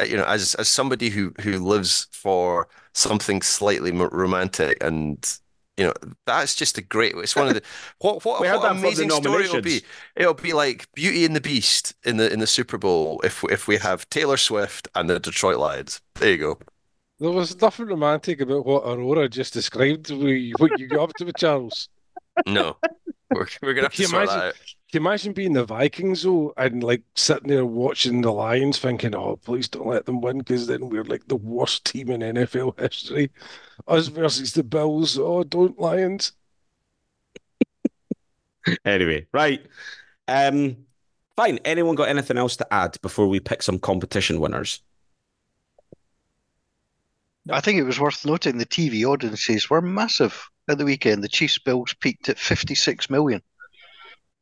uh, you know, as as somebody who who lives for something slightly romantic, and you know, that's just a great. It's one of the [LAUGHS] what what, what that for the amazing story it'll be. It'll be like Beauty and the Beast in the in the Super Bowl if if we have Taylor Swift and the Detroit Lions. There you go. There was nothing romantic about what Aurora just described. We- What you got up to with Charles? No, we're we're gonna have Can to sort that out. Can you imagine being the Vikings though, and like sitting there watching the Lions, thinking, "Oh, please don't let them win," because then we're like the worst team in NFL [LAUGHS] history. Us versus the Bills. Oh, don't Lions! Anyway, right. Um, fine. Anyone got anything else to add before we pick some competition winners? I think it was worth noting the TV audiences were massive at the weekend. The Chiefs Bills peaked at 56 million,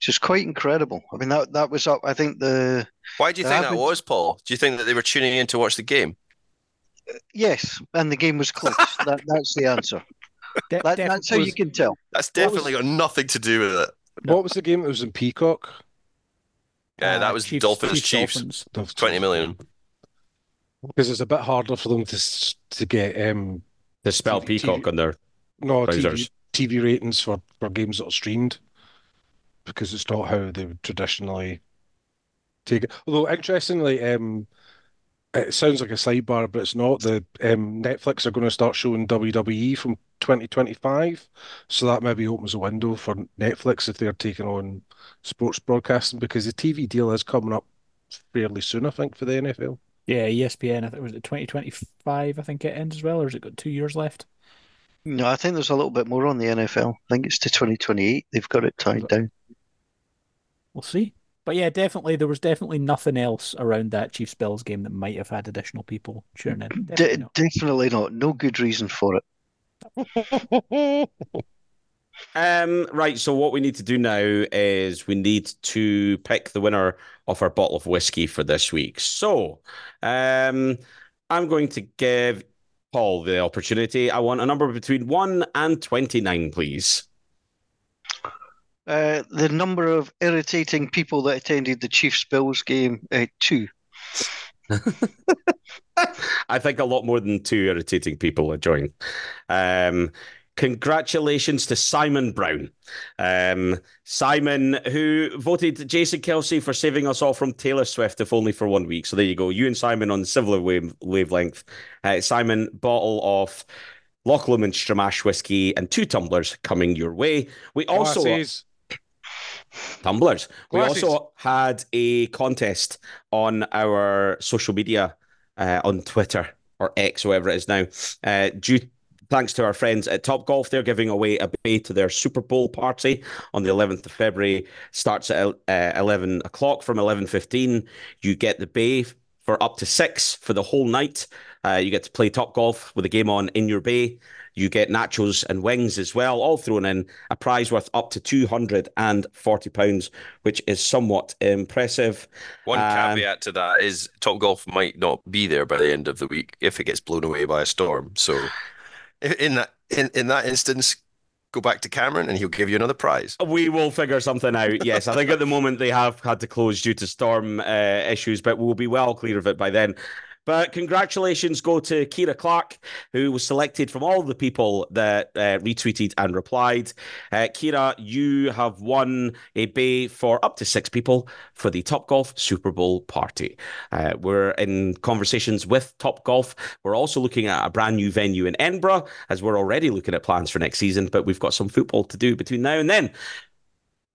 which is quite incredible. I mean, that that was up. I think the Why do you The think that was, Paul? Do you think that they were tuning in to watch the game? yes, and the game was close. [LAUGHS] that, that's the answer. De- That, def- that's how you can tell. That's What was- definitely got nothing to do with it. What was the game that was in Peacock? Yeah, uh, that was Chiefs- Dolphins Chiefs. Dolphins. 20 million. Because it's a bit harder for them to to get um To spell TV Peacock on their no TV. TV ratings for, for games that are streamed because it's not how they would traditionally take it. Although interestingly, um, it sounds like a sidebar, but it's not. The um, Netflix are going to start showing WWE from 2025, so that maybe opens a window for Netflix if they're taking on sports broadcasting because the TV deal is coming up fairly soon, I think, for the NFL. Yeah, ESPN. I think it was it 2025. I think it ends as well, or has it got two years left? No, I think there's a little bit more on the NFL. I think it's to 2028. They've got it tied down. We'll see. But yeah, definitely there was definitely nothing else around that Chiefs Bills game that might have had additional people tuning in. Definitely De- not. definitely not. No good reason for it. [LAUGHS] Um, right, so what we need to do now is we need to pick the winner of our bottle of whiskey for this week. So, um, I'm going to give Paul the opportunity. I want a number between 1 and 29, please. Uh, the number of irritating people that attended the Chiefs Bills game, uh, two. [LAUGHS] I think a lot more than two irritating people are joining. Um, congratulations to Simon Brown. Um, Simon, who voted Jason Kelce for saving us all from Taylor Swift, if only for one week. So there you go. You and Simon on similar wave- wavelength. Uh, Simon, bottle of Loch Lomond Stramash whiskey and two tumblers coming your way. We also. Glasses. Tumblers. We Glasses. also had a contest on our social media uh, on Twitter or X, whatever it is now. Uh, due thanks to our friends at Top Golf, they're giving away a bay to their Super Bowl party on the 11th of February. Starts at uh, 11 o'clock from 11:15. You get the bay for up to six for the whole night. Uh, you get to play Top Golf with a game on in your bay. You get nachos and wings as well, all thrown in. A prize worth up to two hundred and forty pounds, which is somewhat impressive. One Um, caveat to that is Top Golf might not be there by the end of the week if it gets blown away by a storm. So, in that in, in that instance, go back to Cameron and he'll give you another prize. We will figure something out. Yes, I think at the moment they have had to close due to storm uh, issues, but we'll be well clear of it by then. But congratulations go to Kira Clark, who was selected from all the people that uh, retweeted and replied. Uh, Kira, you have won a bay for up to six people for the Top Golf Super Bowl party. Uh, we're in conversations with Top Golf. We're also looking at a brand new venue in Edinburgh, as we're already looking at plans for next season, but we've got some football to do between now and then.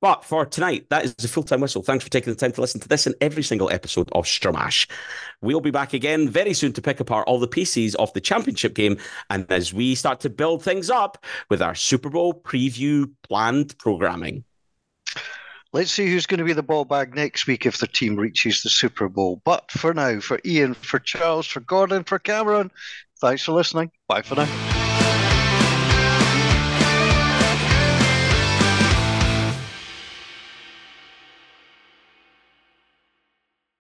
But for tonight, that is the full time whistle. Thanks for taking the time to listen to this and every single episode of Stramash. We'll be back again very soon to pick apart all the pieces of the championship game. And as we start to build things up with our Super Bowl preview planned programming. Let's see who's going to be the ball bag next week if the team reaches the Super Bowl. But for now, for Ian, for Charles, for Gordon, for Cameron, thanks for listening. Bye for now.